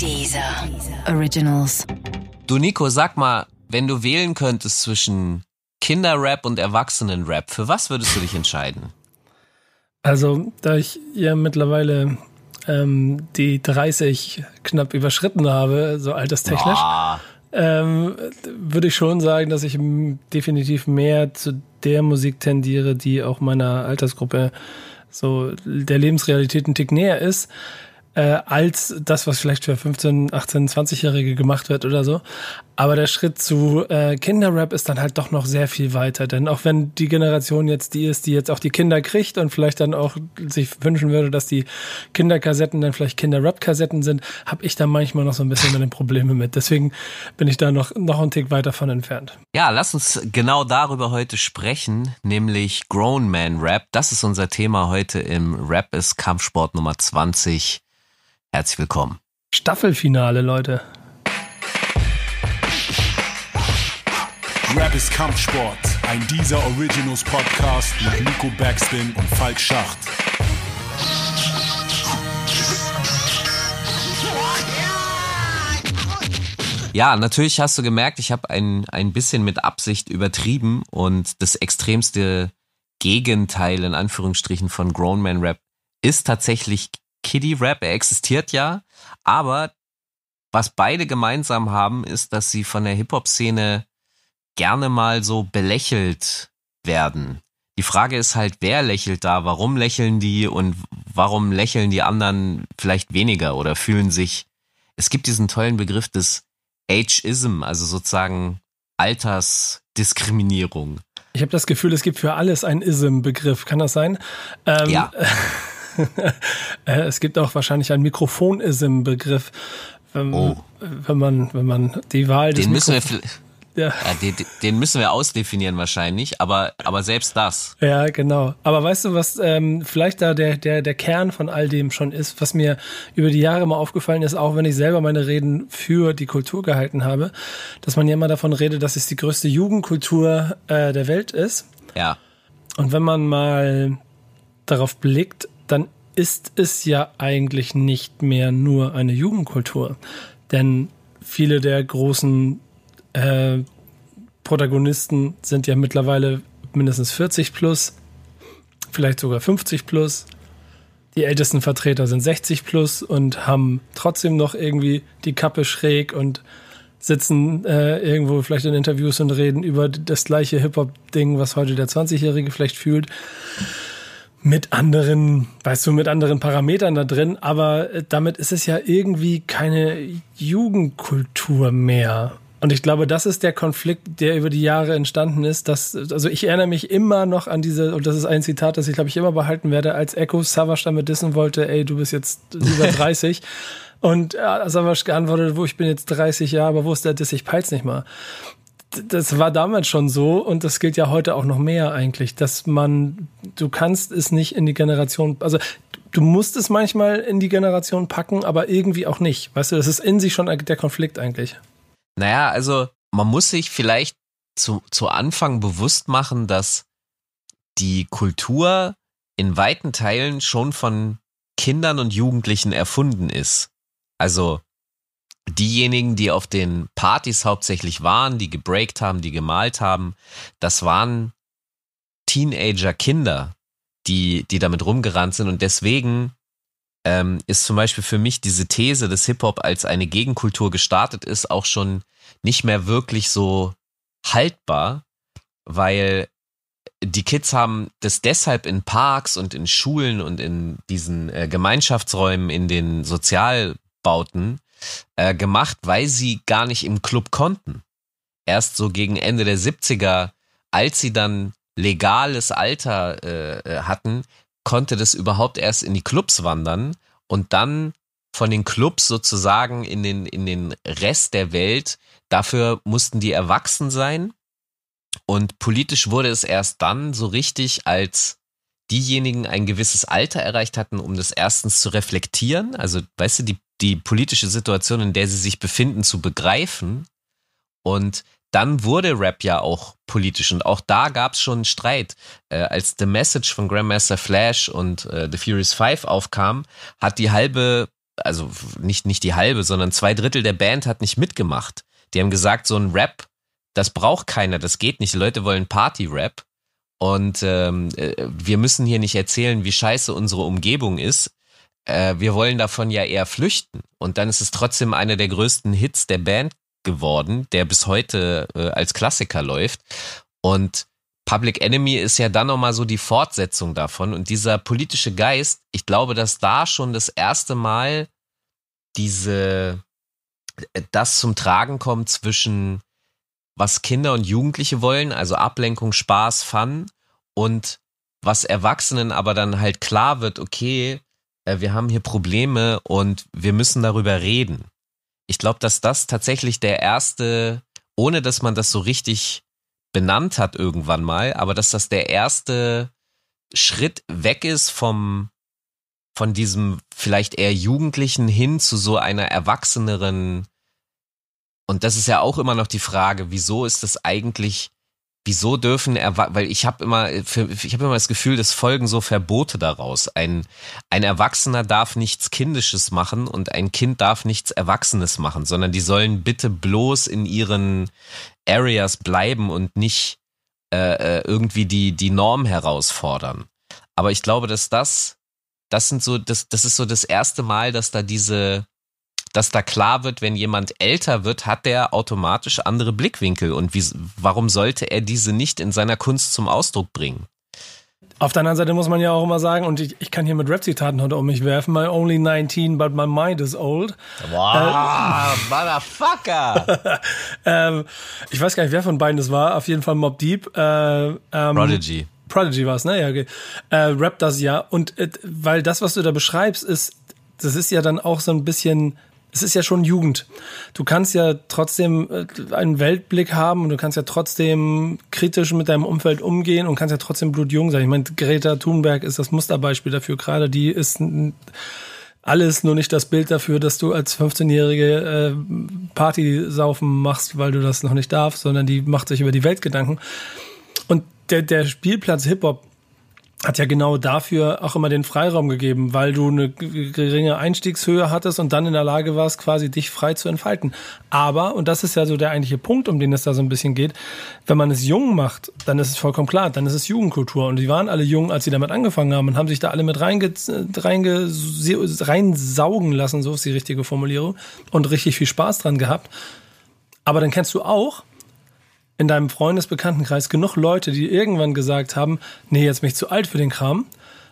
Dieser Originals. Du Nico, sag mal, wenn du wählen könntest zwischen Kinderrap und Erwachsenenrap, für was würdest du dich entscheiden? Also, da ich ja mittlerweile ähm, die 30 knapp überschritten habe, so alterstechnisch, Ah, ähm, würde ich schon sagen, dass ich definitiv mehr zu der Musik tendiere, die auch meiner Altersgruppe so der Lebensrealität ein Tick näher ist, äh, als das, was vielleicht für 15, 18, 20-Jährige gemacht wird oder so. Aber der Schritt zu äh, Kinderrap ist dann halt doch noch sehr viel weiter. Denn auch wenn die Generation jetzt die ist, die jetzt auch die Kinder kriegt und vielleicht dann auch sich wünschen würde, dass die Kinderkassetten dann vielleicht Kinderrap-Kassetten sind, habe ich da manchmal noch so ein bisschen meine Probleme mit. Deswegen bin ich da noch, noch einen Tick weit davon entfernt. ja, lass uns genau darüber heute sprechen, nämlich Grown Man Rap. Das ist unser Thema heute im Rap ist Kampfsport Nummer 20. Herzlich willkommen. Staffelfinale, Leute. Rap ist Kampfsport, ein dieser Originals Podcast mit Nico Backspin und Falk Schacht. Ja, natürlich hast du gemerkt, ich habe ein, ein bisschen mit Absicht übertrieben und das extremste Gegenteil in Anführungsstrichen von Grown Man Rap ist tatsächlich Kiddie Rap. Er existiert ja, aber was beide gemeinsam haben, ist, dass sie von der Hip-Hop-Szene gerne mal so belächelt werden. Die Frage ist halt, wer lächelt da? Warum lächeln die und warum lächeln die anderen vielleicht weniger oder fühlen sich es gibt diesen tollen Begriff des Ageism, also sozusagen Altersdiskriminierung. Ich habe das Gefühl, es gibt für alles einen Ism-Begriff. Kann das sein? Ähm, Ja. äh, es gibt auch wahrscheinlich einen Mikrofon-Ism-Begriff. Wenn, Oh. wenn man, wenn man die Wahl des Den müssen wir, Mikrofons- vielleicht- ja, ja, den, den müssen wir ausdefinieren wahrscheinlich, aber, aber selbst das. ja, genau. Aber weißt du, was ähm, vielleicht da der, der, der Kern von all dem schon ist, was mir über die Jahre immer aufgefallen ist, auch wenn ich selber meine Reden für die Kultur gehalten habe, dass man ja immer davon redet, dass es die größte Jugendkultur äh, der Welt ist. Ja. Und wenn man mal darauf blickt, ist es ja eigentlich nicht mehr nur eine Jugendkultur. Denn viele der großen äh, Protagonisten sind ja mittlerweile mindestens 40 plus, vielleicht sogar 50 plus. Die ältesten Vertreter sind 60 plus und haben trotzdem noch irgendwie die Kappe schräg und sitzen äh, irgendwo vielleicht in Interviews und reden über das gleiche Hip-Hop-Ding, was heute der 20-Jährige vielleicht fühlt. Mit anderen, weißt du, mit anderen Parametern da drin, aber äh, damit ist es ja irgendwie keine Jugendkultur mehr. Und ich glaube, das ist der Konflikt, der über die Jahre entstanden ist. Dass, also ich erinnere mich immer noch an diese, und das ist ein Zitat, das ich glaube ich immer behalten werde, als Echo Savage damit dissen wollte, ey, du bist jetzt über 30. Und äh, Savage geantwortet, wo ich bin jetzt 30 Jahre, aber wo ist der Diss? Ich peil's nicht mal das war damals schon so und das gilt ja heute auch noch mehr eigentlich, dass man, du kannst es nicht in die Generation, also du musst es manchmal in die Generation packen, aber irgendwie auch nicht. Weißt du, das ist in sich schon der Konflikt eigentlich. Naja, also man muss sich vielleicht zu, zu Anfang bewusst machen, dass die Kultur in weiten Teilen schon von Kindern und Jugendlichen erfunden ist. Also diejenigen, die auf den Partys hauptsächlich waren, die gebreakt haben, die gemalt haben, das waren Teenager-Kinder, die, die damit rumgerannt sind. Und deswegen ähm, ist zum Beispiel für mich diese These, dass Hip-Hop als eine Gegenkultur gestartet ist, auch schon nicht mehr wirklich so haltbar, weil die Kids haben das deshalb in Parks und in Schulen und in diesen äh, Gemeinschaftsräumen, in den Sozialbauten äh, gemacht, weil sie gar nicht im Club konnten. Erst so gegen Ende der 70er, als sie dann legales Alter äh, hatten, konnte das überhaupt erst in die Clubs wandern und dann von den Clubs sozusagen in den, in den Rest der Welt. Dafür mussten die erwachsen sein. Und politisch wurde es erst dann so richtig, als diejenigen ein gewisses Alter erreicht hatten, um das erstens zu reflektieren, also weißt du, die, die politische Situation, in der sie sich befinden, zu begreifen. Und dann wurde Rap ja auch politisch und auch da gab es schon Streit. Äh, als The Message von Grandmaster Flash und äh, The Furious Five aufkam, hat die halbe also nicht, nicht die halbe, sondern zwei Drittel der Band hat nicht mitgemacht. Die haben gesagt, so ein Rap, das braucht keiner, das geht nicht. Die Leute wollen Party-Rap. Und ähm, äh, wir müssen hier nicht erzählen, wie scheiße unsere Umgebung ist. Äh, wir wollen davon ja eher flüchten. Und dann ist es trotzdem einer der größten Hits der Band geworden, der bis heute äh, als Klassiker läuft. Und Public Enemy ist ja dann nochmal so die Fortsetzung davon. Und dieser politische Geist, ich glaube, dass da schon das erste Mal diese, äh, das zum Tragen kommt zwischen was Kinder und Jugendliche wollen, also Ablenkung, Spaß, Fun und was Erwachsenen aber dann halt klar wird, okay, äh, wir haben hier Probleme und wir müssen darüber reden. Ich glaube, dass das tatsächlich der erste, ohne dass man das so richtig benannt hat irgendwann mal, aber dass das der erste Schritt weg ist vom, von diesem vielleicht eher Jugendlichen hin zu so einer erwachseneren. Und das ist ja auch immer noch die Frage, wieso ist das eigentlich wieso dürfen Erwa weil ich habe immer für, ich habe immer das Gefühl, es folgen so Verbote daraus. Ein ein Erwachsener darf nichts kindisches machen und ein Kind darf nichts erwachsenes machen, sondern die sollen bitte bloß in ihren Areas bleiben und nicht äh, äh irgendwie die die Norm herausfordern. Aber ich glaube, dass das das sind so das das ist so das erste Mal, dass da diese dass da klar wird, wenn jemand älter wird, hat der automatisch andere Blickwinkel und wie, warum sollte er diese nicht in seiner Kunst zum Ausdruck bringen? Auf der anderen Seite muss man ja auch immer sagen, und ich, ich kann hier mit Rap-Zitaten heute um mich werfen, my only 19, but my mind is old. Wow, äh, Motherfucker! ähm, ich weiß gar nicht, wer von beiden das war, auf jeden Fall Mob Deep. Äh, ähm, Prodigy. Prodigy war es, ne? Ja, okay. Äh, Rap das ja. Und äh, weil das, was du da beschreibst, ist, das ist ja dann auch so ein bisschen es ist ja schon Jugend. Du kannst ja trotzdem äh, einen Weltblick haben und du kannst ja trotzdem kritisch mit deinem Umfeld umgehen und kannst ja trotzdem blutjung sein. Ich meine, Greta Thunberg ist das Musterbeispiel dafür. Gerade die ist alles nur nicht das Bild dafür, dass du als 15-jährige äh, Party saufen machst, weil du das noch nicht darfst, sondern die macht sich über die Welt Gedanken. Und der, der Spielplatz Hip-Hop hat ja genau dafür auch immer den Freiraum gegeben, weil du eine geringe Einstiegshöhe hattest und dann in der Lage warst, quasi dich frei zu entfalten. Aber, und das ist ja so der eigentliche Punkt, um den es da so ein bisschen geht, wenn man es jung macht, dann ist es vollkommen klar, dann ist es Jugendkultur. Und die waren alle jung, als sie damit angefangen haben und haben sich da alle mit reinsaugen lassen, so ist die richtige Formulierung, und richtig viel Spaß dran gehabt. Aber dann kennst du auch, in deinem Freundesbekanntenkreis genug Leute, die irgendwann gesagt haben, nee, jetzt bin ich zu alt für den Kram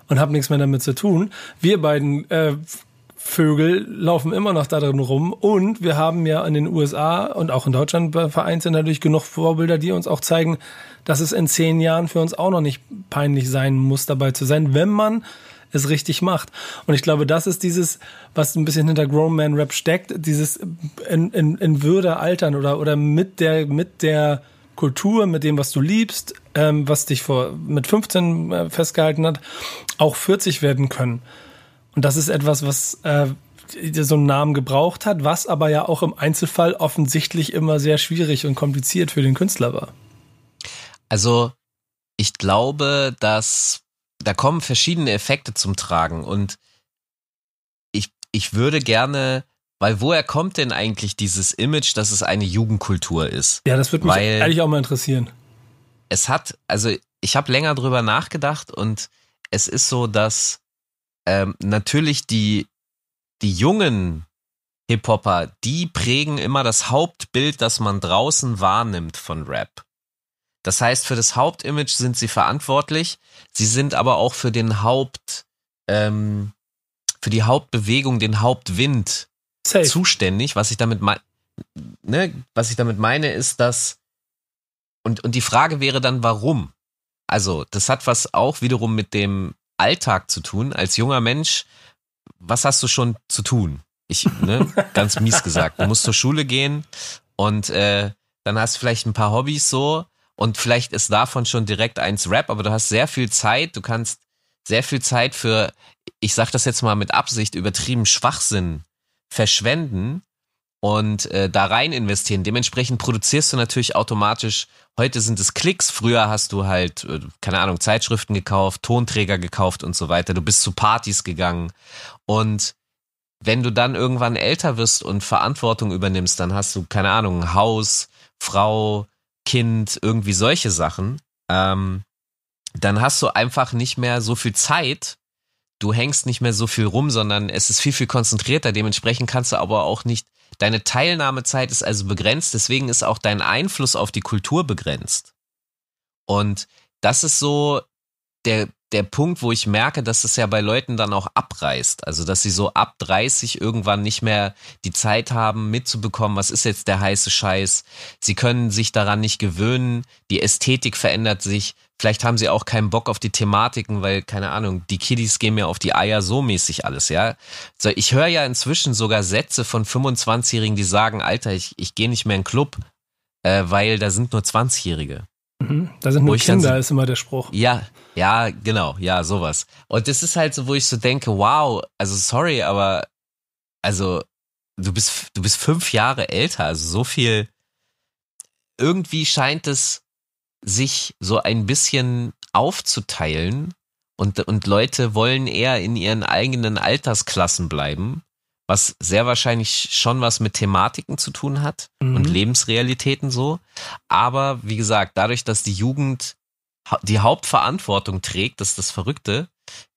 und habe nichts mehr damit zu tun. Wir beiden äh, Vögel laufen immer noch da drin rum und wir haben ja in den USA und auch in Deutschland vereint sind natürlich genug Vorbilder, die uns auch zeigen, dass es in zehn Jahren für uns auch noch nicht peinlich sein muss, dabei zu sein, wenn man es richtig macht. Und ich glaube, das ist dieses, was ein bisschen hinter Grown Man Rap steckt, dieses in, in, in Würde altern oder, oder mit der, mit der Kultur, mit dem, was du liebst, ähm, was dich vor mit 15 äh, festgehalten hat, auch 40 werden können. Und das ist etwas, was äh, so einen Namen gebraucht hat, was aber ja auch im Einzelfall offensichtlich immer sehr schwierig und kompliziert für den Künstler war. Also ich glaube, dass da kommen verschiedene Effekte zum Tragen und ich, ich würde gerne weil woher kommt denn eigentlich dieses Image, dass es eine Jugendkultur ist? Ja, das würde mich Weil eigentlich auch mal interessieren. Es hat, also ich habe länger drüber nachgedacht und es ist so, dass ähm, natürlich die, die jungen Hip-Hopper, die prägen immer das Hauptbild, das man draußen wahrnimmt von Rap. Das heißt, für das Hauptimage sind sie verantwortlich. Sie sind aber auch für den Haupt, ähm, für die Hauptbewegung, den Hauptwind Safe. zuständig. Was ich damit meine, ne, was ich damit meine, ist, dass und und die Frage wäre dann, warum? Also das hat was auch wiederum mit dem Alltag zu tun. Als junger Mensch, was hast du schon zu tun? Ich, ne, ganz mies gesagt. Du musst zur Schule gehen und äh, dann hast du vielleicht ein paar Hobbys so und vielleicht ist davon schon direkt eins Rap, aber du hast sehr viel Zeit, du kannst sehr viel Zeit für, ich sag das jetzt mal mit Absicht, übertrieben Schwachsinn verschwenden und äh, da rein investieren. Dementsprechend produzierst du natürlich automatisch, heute sind es Klicks, früher hast du halt, äh, keine Ahnung, Zeitschriften gekauft, Tonträger gekauft und so weiter. Du bist zu Partys gegangen und wenn du dann irgendwann älter wirst und Verantwortung übernimmst, dann hast du, keine Ahnung, Haus, Frau, Kind, irgendwie solche Sachen, ähm, dann hast du einfach nicht mehr so viel Zeit. Du hängst nicht mehr so viel rum, sondern es ist viel, viel konzentrierter. Dementsprechend kannst du aber auch nicht, deine Teilnahmezeit ist also begrenzt, deswegen ist auch dein Einfluss auf die Kultur begrenzt. Und das ist so der, der Punkt, wo ich merke, dass es ja bei Leuten dann auch abreißt. Also, dass sie so ab 30 irgendwann nicht mehr die Zeit haben, mitzubekommen, was ist jetzt der heiße Scheiß. Sie können sich daran nicht gewöhnen. Die Ästhetik verändert sich. Vielleicht haben sie auch keinen Bock auf die Thematiken, weil, keine Ahnung, die Kiddies gehen mir auf die Eier so mäßig alles, ja. So, ich höre ja inzwischen sogar Sätze von 25-Jährigen, die sagen, Alter, ich, ich gehe nicht mehr in den Club, äh, weil da sind nur 20-Jährige. Mhm. Da sind nur Kinder, so, ist immer der Spruch. Ja, ja, genau, ja, sowas. Und das ist halt so, wo ich so denke, wow, also sorry, aber also du bist, du bist fünf Jahre älter, also so viel. Irgendwie scheint es sich so ein bisschen aufzuteilen und, und Leute wollen eher in ihren eigenen Altersklassen bleiben, was sehr wahrscheinlich schon was mit Thematiken zu tun hat mhm. und Lebensrealitäten so. Aber wie gesagt, dadurch, dass die Jugend die Hauptverantwortung trägt, das ist das Verrückte,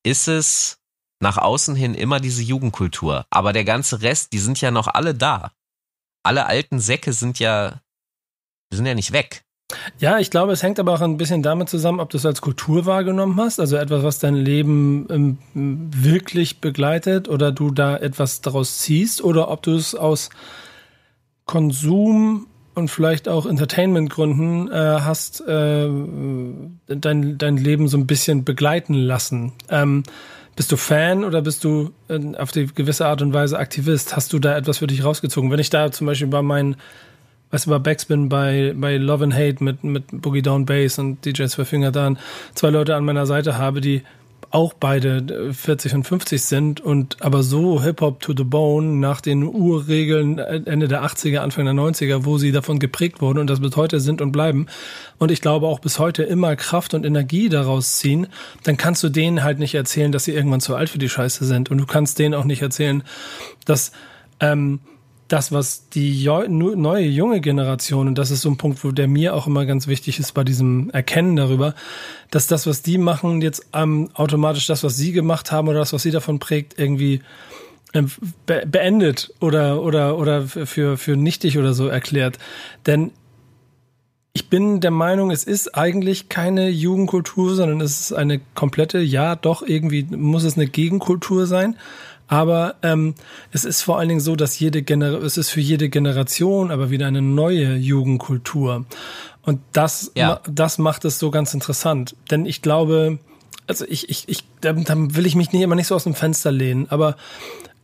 ist es nach außen hin immer diese Jugendkultur. Aber der ganze Rest, die sind ja noch alle da. Alle alten Säcke sind ja, sind ja nicht weg. Ja, ich glaube, es hängt aber auch ein bisschen damit zusammen, ob du es als Kultur wahrgenommen hast, also etwas, was dein Leben ähm, wirklich begleitet oder du da etwas daraus ziehst oder ob du es aus Konsum und vielleicht auch Entertainment-Gründen äh, hast äh, dein, dein Leben so ein bisschen begleiten lassen. Ähm, bist du Fan oder bist du äh, auf die gewisse Art und Weise Aktivist? Hast du da etwas für dich rausgezogen? Wenn ich da zum Beispiel bei meinen, weißt du, bei Backspin, bei, bei Love and Hate mit, mit Boogie Down Bass und DJ Zwei Finger Dan zwei Leute an meiner Seite habe, die auch beide 40 und 50 sind und aber so Hip-Hop to the Bone nach den Urregeln Ende der 80er, Anfang der 90er, wo sie davon geprägt wurden und das bis heute sind und bleiben. Und ich glaube auch bis heute immer Kraft und Energie daraus ziehen, dann kannst du denen halt nicht erzählen, dass sie irgendwann zu alt für die Scheiße sind. Und du kannst denen auch nicht erzählen, dass ähm, das, was die neue junge Generation, und das ist so ein Punkt, wo der mir auch immer ganz wichtig ist bei diesem Erkennen darüber, dass das, was die machen, jetzt ähm, automatisch das, was sie gemacht haben oder das, was sie davon prägt, irgendwie ähm, be beendet oder, oder, oder für, für nichtig oder so erklärt. Denn ich bin der Meinung, es ist eigentlich keine Jugendkultur, sondern es ist eine komplette, ja, doch irgendwie muss es eine Gegenkultur sein. Aber ähm, es ist vor allen Dingen so, dass jede Gener es ist für jede Generation aber wieder eine neue Jugendkultur. Und das, ja. das macht es so ganz interessant. Denn ich glaube, also ich, ich, ich, da, da will ich mich nicht immer nicht so aus dem Fenster lehnen, aber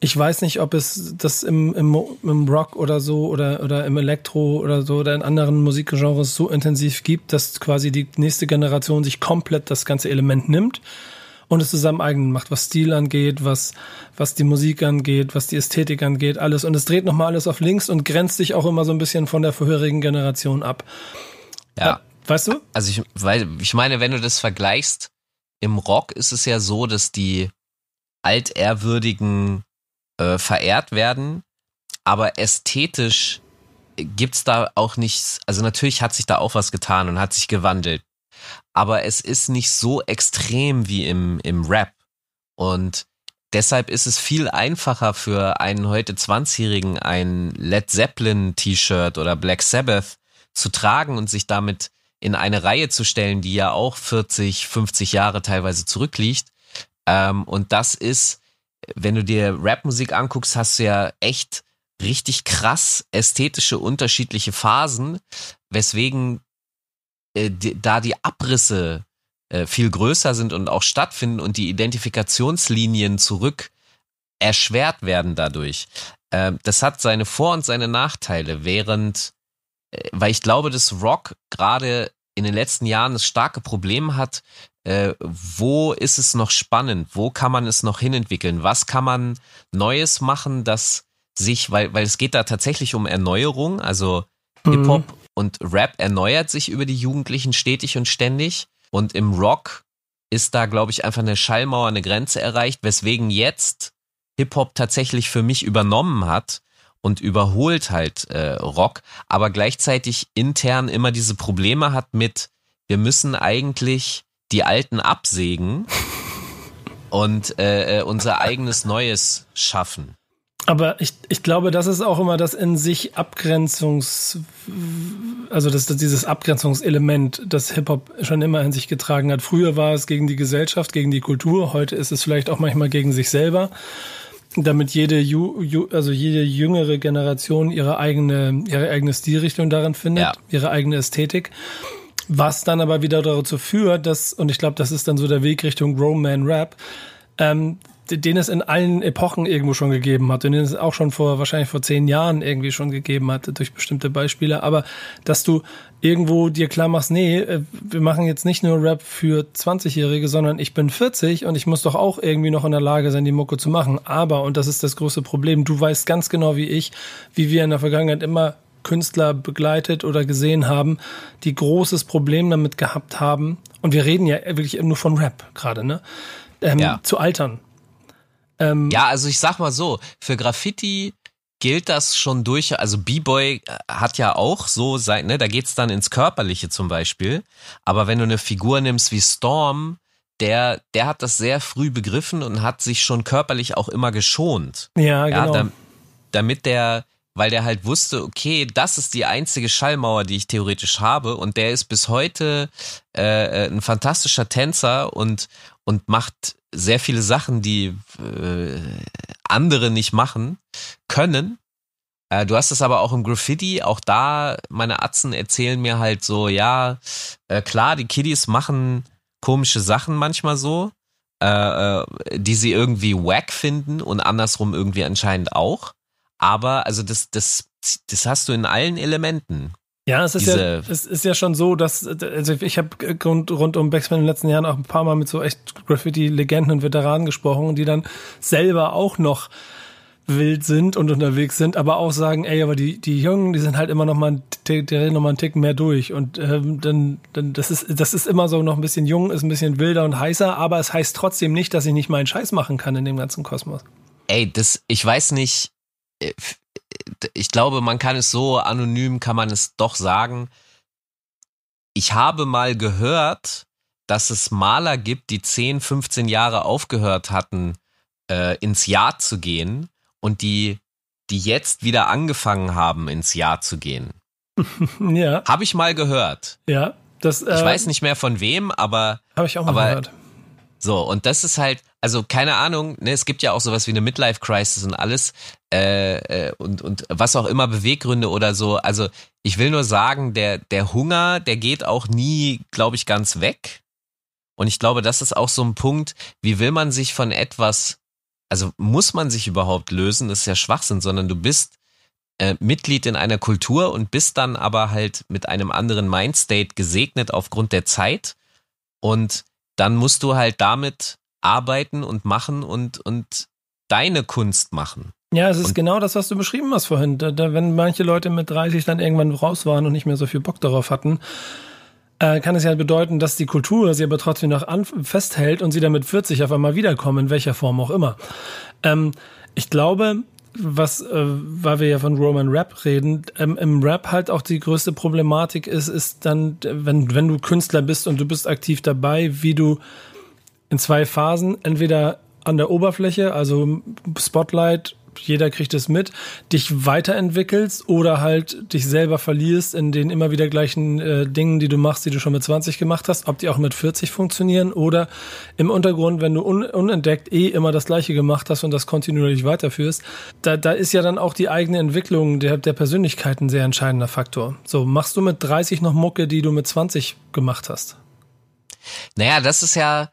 ich weiß nicht, ob es das im, im, im Rock oder so oder, oder im Elektro oder so oder in anderen Musikgenres so intensiv gibt, dass quasi die nächste Generation sich komplett das ganze Element nimmt und es zu seinem eigenen macht, was Stil angeht, was, was die Musik angeht, was die Ästhetik angeht, alles. Und es dreht nochmal alles auf links und grenzt sich auch immer so ein bisschen von der vorherigen Generation ab. Ja. Weißt du? Also ich, weil, ich meine, wenn du das vergleichst, im Rock ist es ja so, dass die Altehrwürdigen äh, verehrt werden, aber ästhetisch gibt's da auch nichts, also natürlich hat sich da auch was getan und hat sich gewandelt aber es ist nicht so extrem wie im, im Rap. Und deshalb ist es viel einfacher für einen heute 20-Jährigen ein Led Zeppelin T-Shirt oder Black Sabbath zu tragen und sich damit in eine Reihe zu stellen, die ja auch 40, 50 Jahre teilweise zurückliegt. Ähm, und das ist, wenn du dir Rapmusik anguckst, hast du ja echt richtig krass ästhetische unterschiedliche Phasen, weswegen äh, die, da die Abrisse äh, viel größer sind und auch stattfinden und die Identifikationslinien zurück erschwert werden dadurch. Äh, das hat seine Vor- und seine Nachteile, während, äh, weil ich glaube, dass Rock gerade in den letzten Jahren das starke Problem hat, äh, wo ist es noch spannend, wo kann man es noch hinentwickeln, was kann man Neues machen, das sich, weil, weil es geht da tatsächlich um Erneuerung, also mhm. Hip-Hop und Rap erneuert sich über die Jugendlichen stetig und ständig. Und im Rock ist da, glaube ich, einfach eine Schallmauer, eine Grenze erreicht, weswegen jetzt Hip-Hop tatsächlich für mich übernommen hat und überholt halt äh, Rock, aber gleichzeitig intern immer diese Probleme hat mit, wir müssen eigentlich die Alten absägen und äh, äh, unser eigenes Neues schaffen. Aber ich, ich glaube, das ist auch immer das in sich Abgrenzungs, also das, das dieses Abgrenzungselement, das Hip-Hop schon immer in sich getragen hat. Früher war es gegen die Gesellschaft, gegen die Kultur, heute ist es vielleicht auch manchmal gegen sich selber, damit jede, Ju, Ju, also jede jüngere Generation ihre eigene, ihre eigene Stilrichtung darin findet, ja. ihre eigene Ästhetik. Was dann aber wieder dazu führt, dass, und ich glaube, das ist dann so der Weg Richtung Roman Rap, ähm, den es in allen Epochen irgendwo schon gegeben hat und den es auch schon vor wahrscheinlich vor zehn Jahren irgendwie schon gegeben hat durch bestimmte Beispiele. Aber dass du irgendwo dir klar machst, nee, äh, wir machen jetzt nicht nur Rap für 20-Jährige, sondern ich bin 40 und ich muss doch auch irgendwie noch in der Lage sein, die Mucke zu machen. Aber, und das ist das große Problem, du weißt ganz genau wie ich, wie wir in der Vergangenheit immer Künstler begleitet oder gesehen haben, die großes Problem damit gehabt haben. Und wir reden ja wirklich nur von Rap gerade, ne? Ähm, ja. Zu altern. Ähm, ja, also ich sag mal so, für Graffiti gilt das schon durch, also B-Boy äh, hat ja auch so sein, ne, da geht's dann ins Körperliche zum Beispiel. Aber wenn du eine Figur nimmst wie Storm, der, der hat das sehr früh begriffen und hat sich schon körperlich auch immer geschont. Ja, genau. Ja, da, damit der, weil der halt wusste, okay, das ist die einzige Schallmauer, die ich theoretisch habe und der ist bis heute äh, äh ein fantastischer Tänzer und und macht sehr viele Sachen, die äh, andere nicht machen können. Äh, du hast es aber auch im Graffiti, auch da, meine Atzen erzählen mir halt so, ja, äh, klar, die Kiddies machen komische Sachen manchmal so, äh, äh, die sie irgendwie wack finden und andersrum irgendwie anscheinend auch. Aber also das, das, das hast du in allen Elementen. Ja, es ist ja, es ist ja schon so, dass, also ich habe rund, rund um Backspin in den letzten Jahren auch ein paar Mal mit so echt Graffiti-Legenden und Veteranen gesprochen, die dann selber auch noch wild sind und unterwegs sind, aber auch sagen, ey, aber die, die Jungen, die sind halt immer noch mal, die reden noch mal einen Tick mehr durch und ähm, dann, dann, das ist, das ist immer so noch ein bisschen jung, ist ein bisschen wilder und heißer, aber es heißt trotzdem nicht, dass ich nicht meinen Scheiß machen kann in dem ganzen Kosmos. Ey, das, ich weiß nicht, äh, ich glaube, man kann es so anonym, kann man es doch sagen. Ich habe mal gehört, dass es Maler gibt, die 10, 15 Jahre aufgehört hatten, äh, ins Jahr zu gehen und die, die jetzt wieder angefangen haben, ins Jahr zu gehen. ja. Habe ich mal gehört. Ja. Das, äh, ich weiß nicht mehr von wem, aber. Habe ich auch mal aber, gehört. So, und das ist halt, also keine Ahnung, ne, es gibt ja auch sowas wie eine Midlife-Crisis und alles, äh, äh, und, und was auch immer Beweggründe oder so. Also ich will nur sagen, der, der Hunger, der geht auch nie, glaube ich, ganz weg. Und ich glaube, das ist auch so ein Punkt, wie will man sich von etwas, also muss man sich überhaupt lösen, das ist ja Schwachsinn, sondern du bist äh, Mitglied in einer Kultur und bist dann aber halt mit einem anderen Mindstate gesegnet aufgrund der Zeit. Und dann musst du halt damit arbeiten und machen und, und deine Kunst machen. Ja, es ist und genau das, was du beschrieben hast vorhin. Da, da, wenn manche Leute mit 30 dann irgendwann raus waren und nicht mehr so viel Bock darauf hatten, äh, kann es ja bedeuten, dass die Kultur sie aber trotzdem noch an, festhält und sie dann mit 40 auf einmal wiederkommen, in welcher Form auch immer. Ähm, ich glaube, was, äh, weil wir ja von Roman Rap reden, ähm, im Rap halt auch die größte Problematik ist, ist dann, wenn, wenn du Künstler bist und du bist aktiv dabei, wie du in zwei Phasen, entweder an der Oberfläche, also Spotlight, jeder kriegt es mit, dich weiterentwickelst oder halt dich selber verlierst in den immer wieder gleichen äh, Dingen, die du machst, die du schon mit 20 gemacht hast, ob die auch mit 40 funktionieren oder im Untergrund, wenn du un unentdeckt eh immer das gleiche gemacht hast und das kontinuierlich weiterführst, da, da ist ja dann auch die eigene Entwicklung der, der Persönlichkeit ein sehr entscheidender Faktor. So, machst du mit 30 noch Mucke, die du mit 20 gemacht hast? Naja, das ist ja,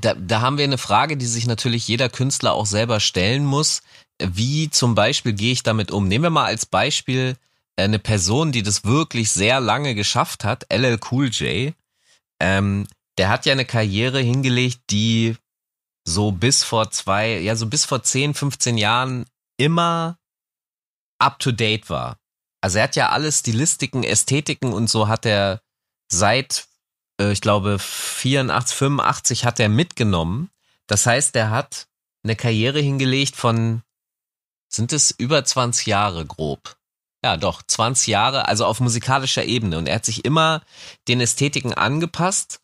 da, da, haben wir eine Frage, die sich natürlich jeder Künstler auch selber stellen muss wie zum Beispiel gehe ich damit um? Nehmen wir mal als Beispiel äh, eine Person, die das wirklich sehr lange geschafft hat, LL Cool J. Ähm, der hat ja eine Karriere hingelegt, die so bis vor zwei, ja, so bis vor 10, 15 Jahren immer up to date war. Also er hat ja alle Stilistiken, Ästhetiken und so hat er seit, äh, ich glaube, 84, 85 hat er mitgenommen. Das heißt, er hat eine Karriere hingelegt von, sind es über 20 Jahre grob? Ja, doch, 20 Jahre, also auf musikalischer Ebene. Und er hat sich immer den Ästhetiken angepasst.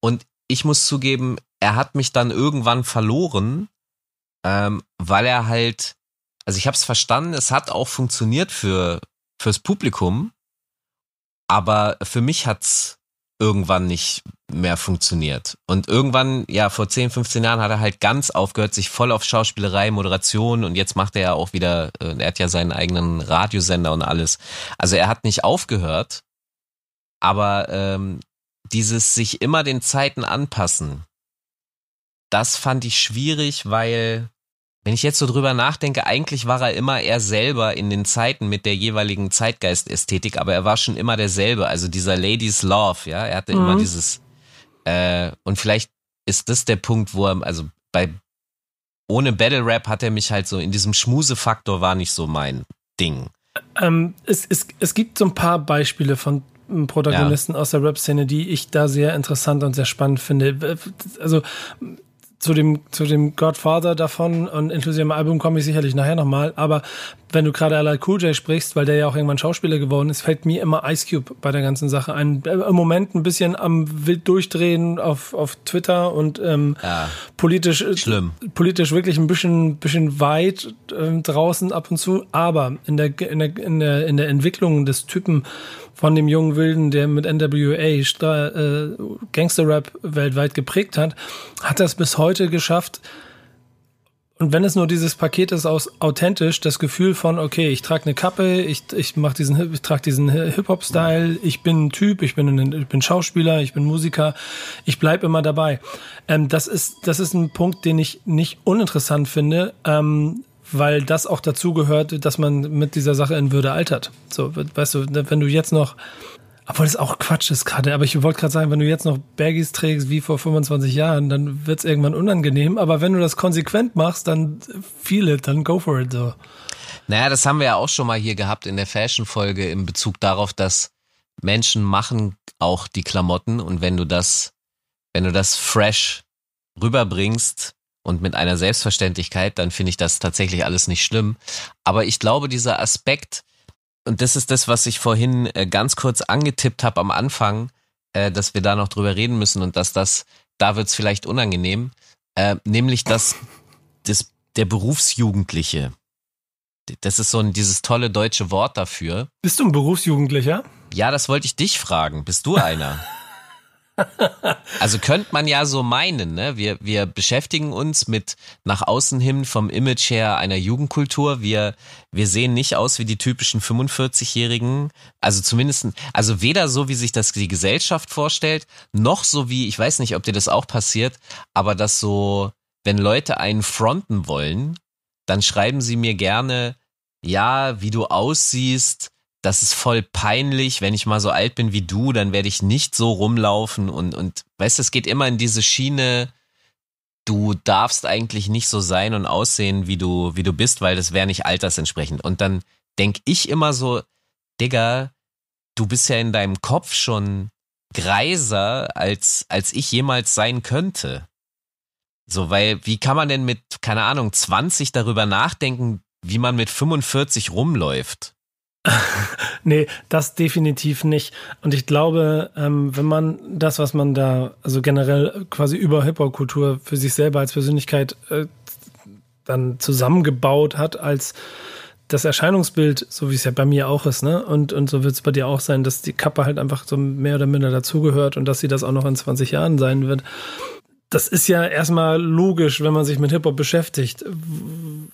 Und ich muss zugeben, er hat mich dann irgendwann verloren, ähm, weil er halt, also ich habe es verstanden, es hat auch funktioniert für fürs Publikum, aber für mich hat's irgendwann nicht mehr funktioniert. Und irgendwann, ja, vor 10, 15 Jahren hat er halt ganz aufgehört, sich voll auf Schauspielerei, Moderation und jetzt macht er ja auch wieder, äh, er hat ja seinen eigenen Radiosender und alles. Also er hat nicht aufgehört, aber ähm, dieses sich immer den Zeiten anpassen, das fand ich schwierig, weil wenn ich jetzt so drüber nachdenke, eigentlich war er immer er selber in den Zeiten mit der jeweiligen Zeitgeistästhetik, aber er war schon immer derselbe. Also dieser Ladies Love, ja, er hatte mhm. immer dieses äh, und vielleicht ist das der Punkt, wo er, also bei ohne Battle Rap hat er mich halt so in diesem Schmusefaktor war nicht so mein Ding. Ähm, es, es, es gibt so ein paar Beispiele von Protagonisten ja. aus der Rap-Szene, die ich da sehr interessant und sehr spannend finde. Also zu dem, zu dem Godfather davon und inklusive dem Album komme ich sicherlich nachher nochmal. Aber wenn du gerade LL Cool J sprichst, weil der ja auch irgendwann Schauspieler geworden ist, fällt mir immer Ice Cube bei der ganzen Sache ein. Äh, Im Moment ein bisschen am wild durchdrehen auf, auf Twitter und ähm, ja, politisch, äh, schlimm. politisch wirklich ein bisschen, bisschen weit äh, draußen ab und zu. Aber in der, in der, in der, in der Entwicklung des Typen von dem jungen Wilden, der mit NWA äh, Gangster-Rap weltweit geprägt hat, hat es bis heute geschafft. Und wenn es nur dieses Paket ist aus authentisch, das Gefühl von, okay, ich trage eine Kappe, ich, ich mach diesen, ich trage diesen Hip-Hop-Style, ich bin ein Typ, ich bin, ein, ich bin Schauspieler, ich bin Musiker, ich bleib immer dabei. Ähm, das ist, das ist ein Punkt, den ich nicht uninteressant finde. Ähm, weil das auch dazu gehört, dass man mit dieser Sache in Würde altert. So, weißt du, wenn du jetzt noch, obwohl das auch Quatsch ist gerade, aber ich wollte gerade sagen, wenn du jetzt noch Baggies trägst wie vor 25 Jahren, dann wird es irgendwann unangenehm. Aber wenn du das konsequent machst, dann feel it, dann go for it. So. Naja, das haben wir ja auch schon mal hier gehabt in der Fashion-Folge in Bezug darauf, dass Menschen machen auch die Klamotten und wenn du das, wenn du das fresh rüberbringst, und mit einer Selbstverständlichkeit, dann finde ich das tatsächlich alles nicht schlimm. Aber ich glaube, dieser Aspekt, und das ist das, was ich vorhin äh, ganz kurz angetippt habe am Anfang, äh, dass wir da noch drüber reden müssen und dass das, da wird es vielleicht unangenehm, äh, nämlich dass das, der Berufsjugendliche, das ist so ein, dieses tolle deutsche Wort dafür. Bist du ein Berufsjugendlicher? Ja, das wollte ich dich fragen. Bist du einer? Also könnte man ja so meinen, ne? Wir, wir beschäftigen uns mit nach außen hin vom Image her einer Jugendkultur. Wir, wir sehen nicht aus wie die typischen 45-Jährigen. Also zumindest, also weder so, wie sich das die Gesellschaft vorstellt, noch so wie, ich weiß nicht, ob dir das auch passiert, aber dass so, wenn Leute einen fronten wollen, dann schreiben sie mir gerne, ja, wie du aussiehst, das ist voll peinlich, wenn ich mal so alt bin wie du, dann werde ich nicht so rumlaufen und, und weißt du, es geht immer in diese Schiene, du darfst eigentlich nicht so sein und aussehen, wie du, wie du bist, weil das wäre nicht altersentsprechend. Und dann denk ich immer so, Digga, du bist ja in deinem Kopf schon greiser, als, als ich jemals sein könnte. So, weil, wie kann man denn mit, keine Ahnung, 20 darüber nachdenken, wie man mit 45 rumläuft? nee, das definitiv nicht. Und ich glaube, ähm, wenn man das, was man da, also generell quasi über Hip-Hop-Kultur für sich selber als Persönlichkeit äh, dann zusammengebaut hat, als das Erscheinungsbild, so wie es ja bei mir auch ist, ne? Und, und so wird es bei dir auch sein, dass die Kappe halt einfach so mehr oder minder dazugehört und dass sie das auch noch in 20 Jahren sein wird das ist ja erstmal logisch, wenn man sich mit Hip-Hop beschäftigt.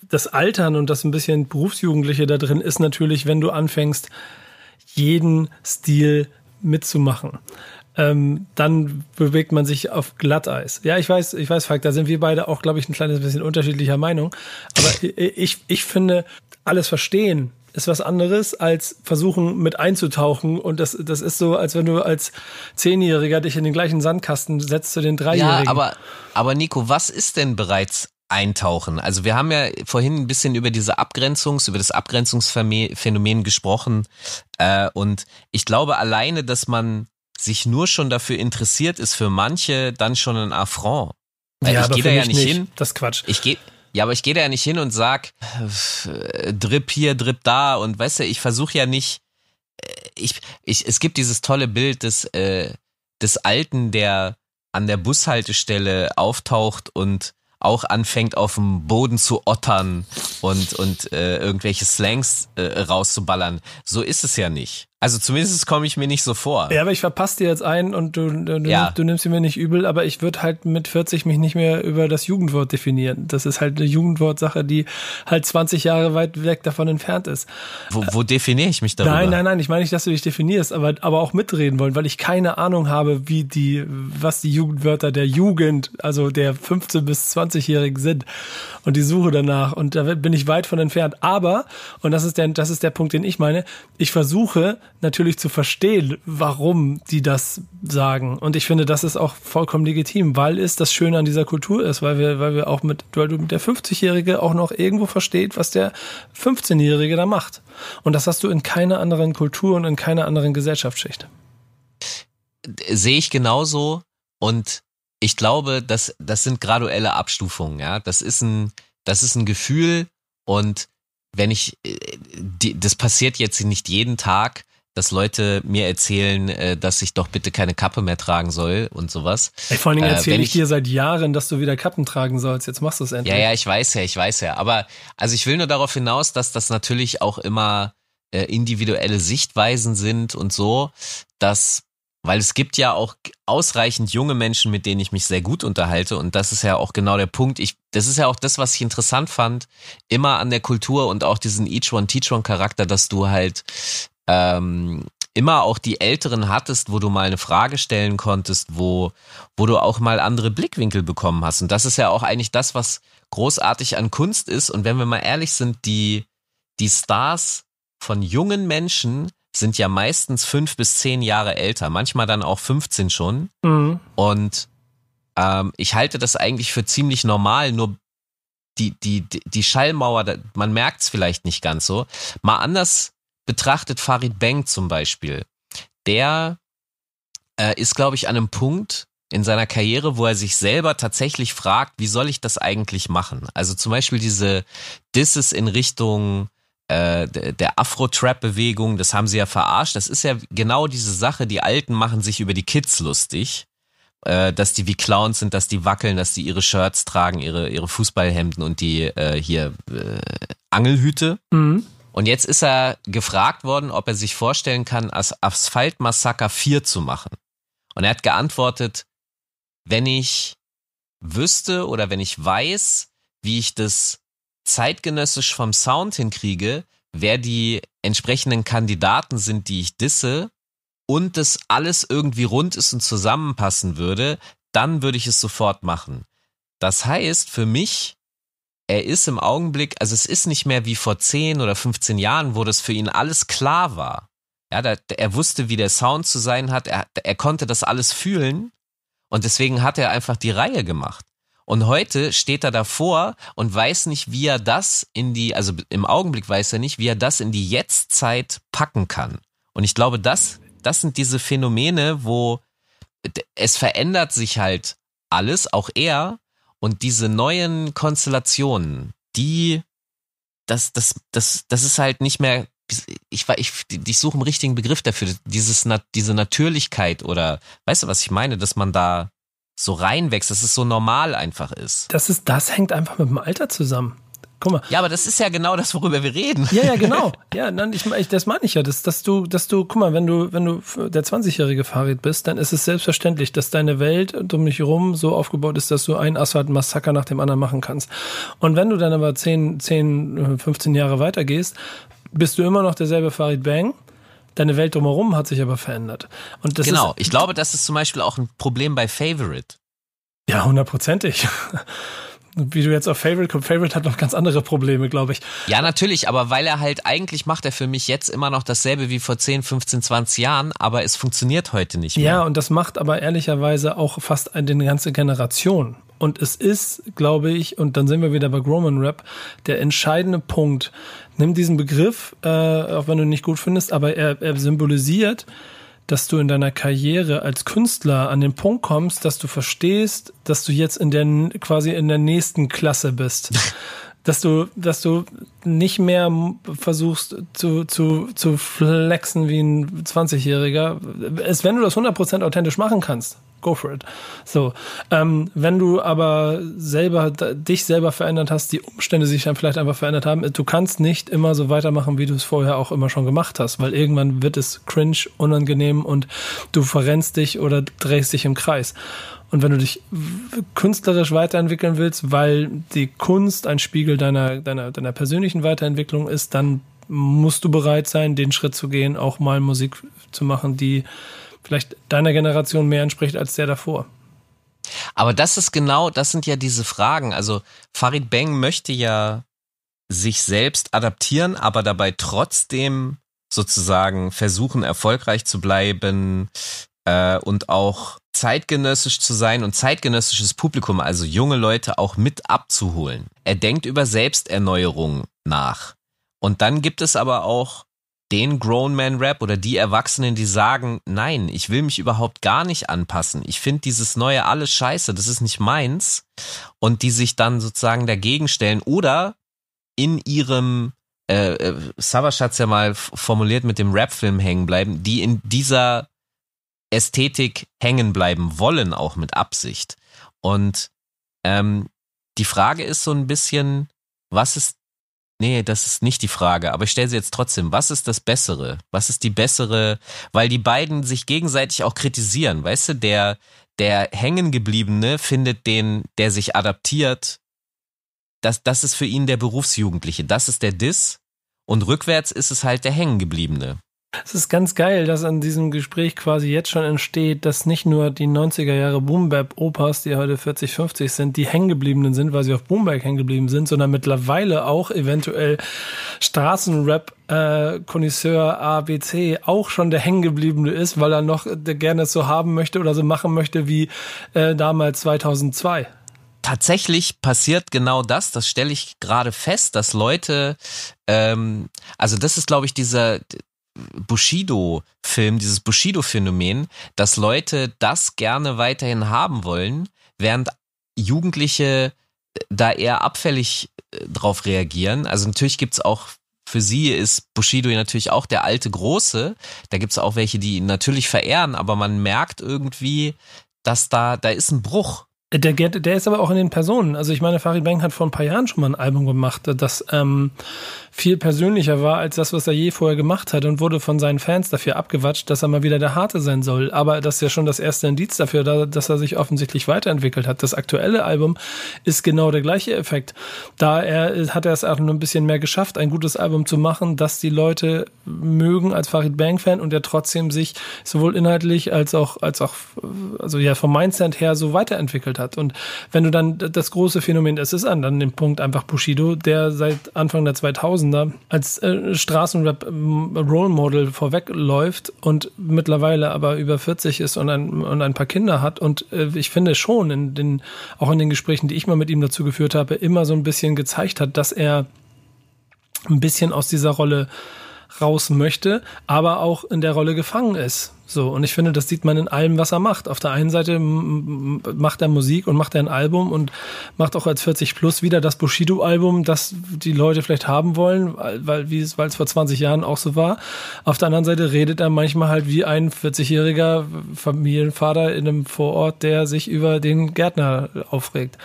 Das Altern und das ein bisschen Berufsjugendliche da drin ist natürlich, wenn du anfängst, jeden Stil mitzumachen. Ähm, dann bewegt man sich auf Glatteis. Ja, ich weiß, ich weiß, Falk, da sind wir beide auch, glaube ich, ein kleines bisschen unterschiedlicher Meinung. Aber ich, ich finde, alles verstehen ist was anderes als versuchen mit einzutauchen. Und das, das ist so, als wenn du als Zehnjähriger dich in den gleichen Sandkasten setzt zu den Dreijährigen. Ja, aber, aber Nico, was ist denn bereits eintauchen. Also wir haben ja vorhin ein bisschen über diese Abgrenzungs, über das Abgrenzungsphänomen gesprochen. Äh, und ich glaube alleine, dass man sich nur schon dafür interessiert, ist für manche dann schon ein Affront. ja, ich gehe da ja nicht hin. Das ist Quatsch. Ich gehe Ja, aber ich gehe da ja nicht hin und sag, äh, Drip hier, Drip da und weißt du, ich versuche ja nicht, äh, ich, ich, es gibt dieses tolle Bild des, äh, des Alten, der an der Bushaltestelle auftaucht und auch anfängt auf dem Boden zu ottern und, und äh, irgendwelche Slangs äh, rauszuballern. So ist es ja nicht. Also zumindest komme ich mir nicht so vor. Ja, aber ich verpasse dir jetzt ein und du, du, ja. du nimmst sie mir nicht übel, aber ich würde halt mit 40 mich nicht mehr über das Jugendwort definieren. Das ist halt eine Jugendwortsache, die halt 20 Jahre weit weg davon entfernt ist. Wo, wo definiere ich mich darüber? Nein, nein, nein, ich meine nicht, dass du dich definierst, aber, aber auch mitreden wollen, weil ich keine Ahnung habe, wie die, was die Jugendwörter der Jugend, also der 15- bis 20-Jährigen sind. Und die Suche danach. Und da bin ich weit von entfernt. Aber, und das ist der, das ist der Punkt, den ich meine, ich versuche, natürlich zu verstehen, warum die das sagen. Und ich finde, das ist auch vollkommen legitim, weil es das Schöne an dieser Kultur ist, weil wir, weil wir auch mit, weil du mit der 50-Jährige auch noch irgendwo versteht, was der 15-Jährige da macht. Und das hast du in keiner anderen Kultur und in keiner anderen Gesellschaftsschicht. Sehe ich genauso. Und ich glaube, das, das sind graduelle Abstufungen, ja. Das ist ein, das ist ein Gefühl und wenn ich, äh, das passiert jetzt nicht jeden Tag, dass Leute mir erzählen, äh, dass ich doch bitte keine Kappe mehr tragen soll und sowas. Ey, vor allen Dingen erzähle äh, ich, ich dir seit Jahren, dass du wieder Kappen tragen sollst. Jetzt machst du es endlich. Ja, ja, ich weiß ja, ich weiß ja. Aber also ich will nur darauf hinaus, dass das natürlich auch immer äh, individuelle Sichtweisen sind und so, dass weil es gibt ja auch ausreichend junge Menschen, mit denen ich mich sehr gut unterhalte. Und das ist ja auch genau der Punkt. Ich, das ist ja auch das, was ich interessant fand, immer an der Kultur und auch diesen Each One Teach One Charakter, dass du halt ähm, immer auch die Älteren hattest, wo du mal eine Frage stellen konntest, wo, wo du auch mal andere Blickwinkel bekommen hast. Und das ist ja auch eigentlich das, was großartig an Kunst ist. Und wenn wir mal ehrlich sind, die, die Stars von jungen Menschen sind ja meistens fünf bis zehn Jahre älter, manchmal dann auch 15 schon. Mhm. Und ähm, ich halte das eigentlich für ziemlich normal, nur die, die, die Schallmauer, man merkt es vielleicht nicht ganz so. Mal anders betrachtet Farid Bang zum Beispiel, der äh, ist, glaube ich, an einem Punkt in seiner Karriere, wo er sich selber tatsächlich fragt, wie soll ich das eigentlich machen? Also zum Beispiel diese Disses in Richtung äh, der Afro-Trap-Bewegung, das haben sie ja verarscht. Das ist ja genau diese Sache, die Alten machen sich über die Kids lustig äh, dass die wie Clowns sind, dass die wackeln, dass die ihre Shirts tragen, ihre, ihre Fußballhemden und die äh, hier äh, Angelhüte. Mhm. Und jetzt ist er gefragt worden, ob er sich vorstellen kann, Asphalt Massaker 4 zu machen. Und er hat geantwortet, wenn ich wüsste oder wenn ich weiß, wie ich das zeitgenössisch vom Sound hinkriege, wer die entsprechenden Kandidaten sind, die ich disse, und das alles irgendwie rund ist und zusammenpassen würde, dann würde ich es sofort machen. Das heißt, für mich er ist im Augenblick, also es ist nicht mehr wie vor 10 oder 15 Jahren, wo das für ihn alles klar war. Ja, da, er wusste, wie der Sound zu sein hat, er, er konnte das alles fühlen und deswegen hat er einfach die Reihe gemacht. Und heute steht er davor und weiß nicht, wie er das in die, also im Augenblick weiß er nicht, wie er das in die Jetztzeit packen kann. Und ich glaube, das, das sind diese Phänomene, wo es verändert sich halt alles, auch er, und diese neuen Konstellationen, die, das, das, das, das ist halt nicht mehr, ich, ich, ich suche einen richtigen Begriff dafür, dieses, diese Natürlichkeit oder, weißt du, was ich meine, dass man da so reinwächst, dass es so normal einfach ist. Das ist, das hängt einfach mit dem Alter zusammen. Guck mal. Ja, aber das ist ja genau das, worüber wir reden. Ja, ja, genau. Ja, nein, ich, ich, das meine ich ja, dass, dass du, dass du, guck mal, wenn du, wenn du der 20-jährige Farid bist, dann ist es selbstverständlich, dass deine Welt um dich herum so aufgebaut ist, dass du einen Asphalt-Massaker nach dem anderen machen kannst. Und wenn du dann aber 10, 10, 15 Jahre weitergehst, bist du immer noch derselbe Farid Bang. Deine Welt drumherum hat sich aber verändert. Und das genau, ist, ich glaube, das ist zum Beispiel auch ein Problem bei Favorite. Ja, hundertprozentig wie du jetzt auf Favorite kommst. Favorite hat noch ganz andere Probleme, glaube ich. Ja, natürlich, aber weil er halt, eigentlich macht er für mich jetzt immer noch dasselbe wie vor 10, 15, 20 Jahren, aber es funktioniert heute nicht mehr. Ja, und das macht aber ehrlicherweise auch fast eine ganze Generation. Und es ist, glaube ich, und dann sind wir wieder bei Roman Rap, der entscheidende Punkt. Nimm diesen Begriff, äh, auch wenn du ihn nicht gut findest, aber er, er symbolisiert dass du in deiner Karriere als Künstler an den Punkt kommst, dass du verstehst, dass du jetzt in der quasi in der nächsten Klasse bist. dass du, dass du nicht mehr versuchst zu, zu, zu flexen wie ein 20-Jähriger. Es, wenn du das 100% authentisch machen kannst, go for it. So, ähm, wenn du aber selber dich selber verändert hast, die Umstände sich dann vielleicht einfach verändert haben, du kannst nicht immer so weitermachen, wie du es vorher auch immer schon gemacht hast, weil irgendwann wird es cringe, unangenehm und du verrennst dich oder drehst dich im Kreis. Und wenn du dich künstlerisch weiterentwickeln willst, weil die Kunst ein Spiegel deiner, deiner, deiner persönlichen Weiterentwicklung ist, dann musst du bereit sein, den Schritt zu gehen, auch mal Musik zu machen, die vielleicht deiner Generation mehr entspricht als der davor. Aber das ist genau, das sind ja diese Fragen. Also Farid Bang möchte ja sich selbst adaptieren, aber dabei trotzdem sozusagen versuchen, erfolgreich zu bleiben äh, und auch zeitgenössisch zu sein und zeitgenössisches Publikum, also junge Leute auch mit abzuholen. Er denkt über Selbsterneuerung nach. Und dann gibt es aber auch den Grown Man Rap oder die Erwachsenen, die sagen, nein, ich will mich überhaupt gar nicht anpassen. Ich finde dieses neue alles scheiße, das ist nicht meins. Und die sich dann sozusagen dagegen stellen oder in ihrem äh, äh Savas hat's ja mal formuliert mit dem Rap-Film hängen bleiben, die in dieser Ästhetik hängen bleiben wollen, auch mit Absicht. Und ähm, die Frage ist so ein bisschen, was ist, nee, das ist nicht die Frage, aber ich stelle sie jetzt trotzdem, was ist das Bessere? Was ist die bessere, weil die beiden sich gegenseitig auch kritisieren, weißt du, der, der Hängengebliebene findet den, der sich adaptiert, das, das ist für ihn der Berufsjugendliche, das ist der Diss. Und rückwärts ist es halt der Hängengebliebene. Es ist ganz geil, dass an diesem Gespräch quasi jetzt schon entsteht, dass nicht nur die 90er Jahre Boombap-Opas, die heute 40, 50 sind, die hängengebliebenen sind, weil sie auf geblieben sind, sondern mittlerweile auch eventuell Straßenrap äh, Connoisseur ABC auch schon der hängengebliebene ist, weil er noch gerne so haben möchte oder so machen möchte wie äh, damals 2002 tatsächlich passiert genau das, das stelle ich gerade fest, dass Leute, ähm, also das ist, glaube ich, dieser, Bushido-Film, dieses Bushido-Phänomen, dass Leute das gerne weiterhin haben wollen, während Jugendliche äh, da eher abfällig äh, drauf reagieren. Also natürlich gibt's auch, für sie ist Bushido natürlich auch der alte Große. Da gibt's auch welche, die ihn natürlich verehren, aber man merkt irgendwie, dass da, da ist ein Bruch. Der, der ist aber auch in den Personen. Also ich meine, Farid Bang hat vor ein paar Jahren schon mal ein Album gemacht, das ähm, viel persönlicher war als das, was er je vorher gemacht hat und wurde von seinen Fans dafür abgewatscht, dass er mal wieder der Harte sein soll. Aber das ist ja schon das erste Indiz dafür, dass er sich offensichtlich weiterentwickelt hat. Das aktuelle Album ist genau der gleiche Effekt. Da er hat er es auch nur ein bisschen mehr geschafft, ein gutes Album zu machen, das die Leute mögen als Farid Bang Fan und der trotzdem sich sowohl inhaltlich als auch als auch also ja vom Mindset her so weiterentwickelt hat. Und wenn du dann das große Phänomen, es ist an dann dem Punkt einfach Bushido, der seit Anfang der 2000 2000er als äh, Straßenrap ähm, Model vorwegläuft und mittlerweile aber über 40 ist und ein, und ein paar Kinder hat. Und äh, ich finde schon, in den, auch in den Gesprächen, die ich mal mit ihm dazu geführt habe, immer so ein bisschen gezeigt hat, dass er ein bisschen aus dieser Rolle raus möchte, aber auch in der Rolle gefangen ist. So, und ich finde, das sieht man in allem, was er macht. Auf der einen Seite macht er Musik und macht er ein Album und macht auch als 40 Plus wieder das Bushido-Album, das die Leute vielleicht haben wollen, weil, wie es, weil es vor 20 Jahren auch so war. Auf der anderen Seite redet er manchmal halt wie ein 40-jähriger Familienvater in einem Vorort, der sich über den Gärtner aufregt.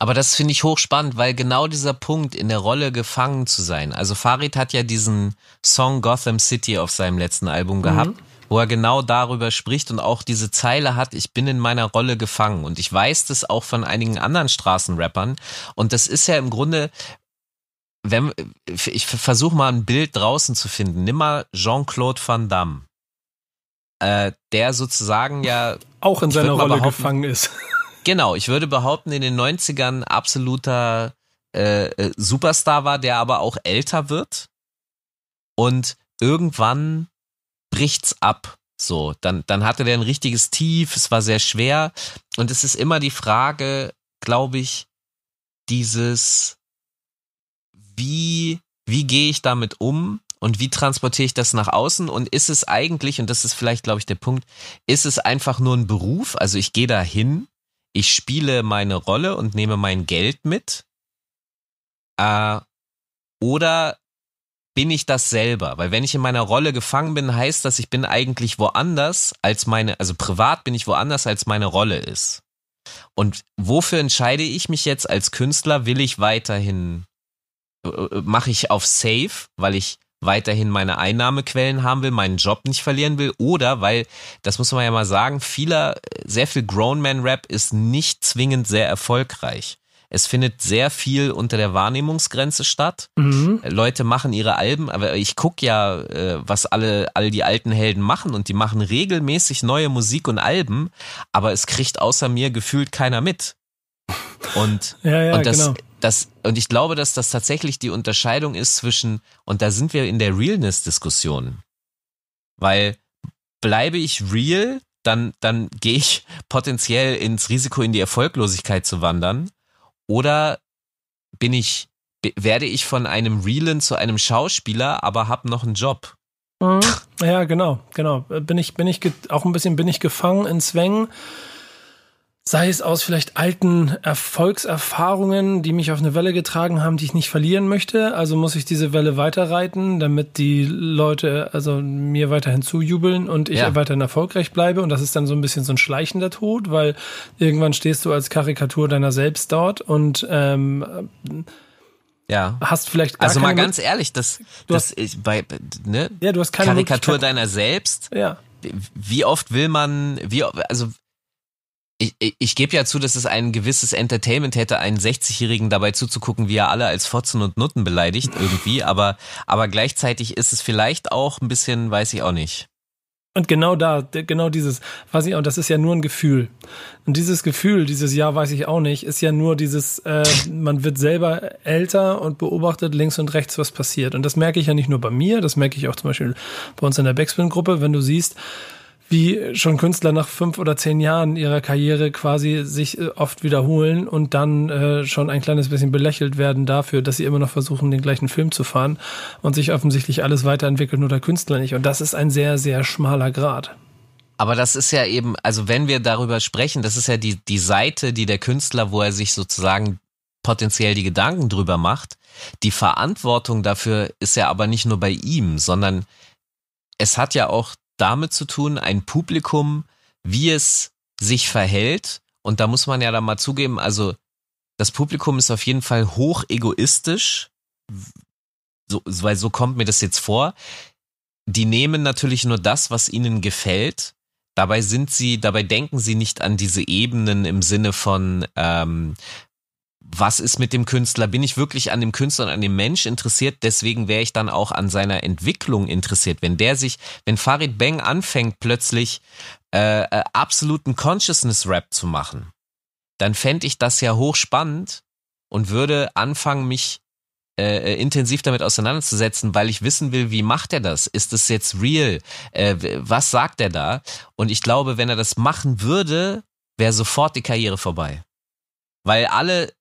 Aber das finde ich hochspannend, weil genau dieser Punkt, in der Rolle gefangen zu sein. Also Farid hat ja diesen Song Gotham City auf seinem letzten Album mhm. gehabt, wo er genau darüber spricht und auch diese Zeile hat, ich bin in meiner Rolle gefangen. Und ich weiß das auch von einigen anderen Straßenrappern. Und das ist ja im Grunde, wenn, ich versuche mal ein Bild draußen zu finden. Nimm mal Jean-Claude Van Damme. Äh, der sozusagen ja auch in seiner Rolle gefangen ist. Genau, ich würde behaupten, in den 90ern absoluter äh, äh, Superstar war, der aber auch älter wird. Und irgendwann bricht's ab. So, dann, dann hatte der ein richtiges Tief, es war sehr schwer. Und es ist immer die Frage, glaube ich, dieses, wie, wie gehe ich damit um? und wie transportiere ich das nach außen und ist es eigentlich, und das ist vielleicht, glaube ich, der Punkt, ist es einfach nur ein Beruf? Also ich gehe da hin, ich spiele meine Rolle und nehme mein Geld mit. Äh, oder bin ich das selber? Weil wenn ich in meiner Rolle gefangen bin, heißt das, ich bin eigentlich woanders als meine, also privat bin ich woanders als meine Rolle ist. Und wofür entscheide ich mich jetzt als Künstler? Will ich weiterhin, äh, äh, mache ich auf Safe, weil ich weiterhin meine Einnahmequellen haben will, meinen Job nicht verlieren will oder weil, das muss man ja mal sagen, vieler, sehr viel Grown-Man-Rap ist nicht zwingend sehr erfolgreich. Es findet sehr viel unter der Wahrnehmungsgrenze statt. Mhm. Leute machen ihre Alben, aber ich gucke ja, äh, was alle, all die alten Helden machen und die machen regelmäßig neue Musik und Alben, aber es kriegt außer mir gefühlt keiner mit. Und, ja, ja, und das, genau. Das, und ich glaube, dass das tatsächlich die Unterscheidung ist zwischen, und da sind wir in der Realness-Diskussion. Weil bleibe ich real, dann, dann gehe ich potenziell ins Risiko, in die Erfolglosigkeit zu wandern. Oder bin ich, werde ich von einem Realen zu einem Schauspieler, aber habe noch einen Job? Mhm. Ja, genau, genau. Bin ich, bin ich auch ein bisschen bin ich gefangen in Zwängen sei es aus vielleicht alten Erfolgserfahrungen, die mich auf eine Welle getragen haben, die ich nicht verlieren möchte. Also muss ich diese Welle weiterreiten, damit die Leute also mir weiterhin zujubeln und ich ja. weiterhin erfolgreich bleibe. Und das ist dann so ein bisschen so ein schleichender Tod, weil irgendwann stehst du als Karikatur deiner selbst dort und ähm, ja. Hast vielleicht gar Also mal ganz ehrlich, das, du das ist bei ne ja, du hast keine Karikatur deiner selbst. Ja. Wie oft will man, wie also ich, ich, gebe ja zu, dass es ein gewisses Entertainment hätte, einen 60-Jährigen dabei zuzugucken, wie er alle als Fotzen und Nutten beleidigt irgendwie, aber, aber gleichzeitig ist es vielleicht auch ein bisschen, weiß ich auch nicht. Und genau da, genau dieses, weiß ich auch, das ist ja nur ein Gefühl. Und dieses Gefühl, dieses Ja, weiß ich auch nicht, ist ja nur dieses, äh, man wird selber älter und beobachtet links und rechts, was passiert. Und das merke ich ja nicht nur bei mir, das merke ich auch zum Beispiel bei uns in der Backspin-Gruppe, wenn du siehst, wie schon Künstler nach fünf oder zehn Jahren ihrer Karriere quasi sich äh, oft wiederholen und dann äh, schon ein kleines bisschen belächelt werden dafür, dass sie immer noch versuchen, den gleichen Film zu fahren und sich offensichtlich alles weiterentwickelt, nur der Künstler nicht. Und das ist ein sehr, sehr schmaler Grad. Aber das ist ja eben, also wenn wir darüber sprechen, das ist ja die, die Seite, die der Künstler, wo er sich sozusagen potenziell die Gedanken drüber macht. Die Verantwortung dafür ist ja aber nicht nur bei ihm, sondern es hat ja auch damit zu tun, ein Publikum, wie es sich verhält. Und da muss man ja dann mal zugeben, also das Publikum ist auf jeden Fall hoch egoistisch, so, weil so kommt mir das jetzt vor. Die nehmen natürlich nur das, was ihnen gefällt. Dabei sind sie, dabei denken sie nicht an diese Ebenen im Sinne von, ähm, was ist mit dem Künstler? Bin ich wirklich an dem Künstler und an dem Mensch interessiert? Deswegen wäre ich dann auch an seiner Entwicklung interessiert. Wenn der sich, wenn Farid Bang anfängt plötzlich äh, äh, absoluten Consciousness-Rap zu machen, dann fände ich das ja hochspannend und würde anfangen, mich äh, äh, intensiv damit auseinanderzusetzen, weil ich wissen will, wie macht er das? Ist das jetzt real? Äh, was sagt er da? Und ich glaube, wenn er das machen würde, wäre sofort die Karriere vorbei. Weil alle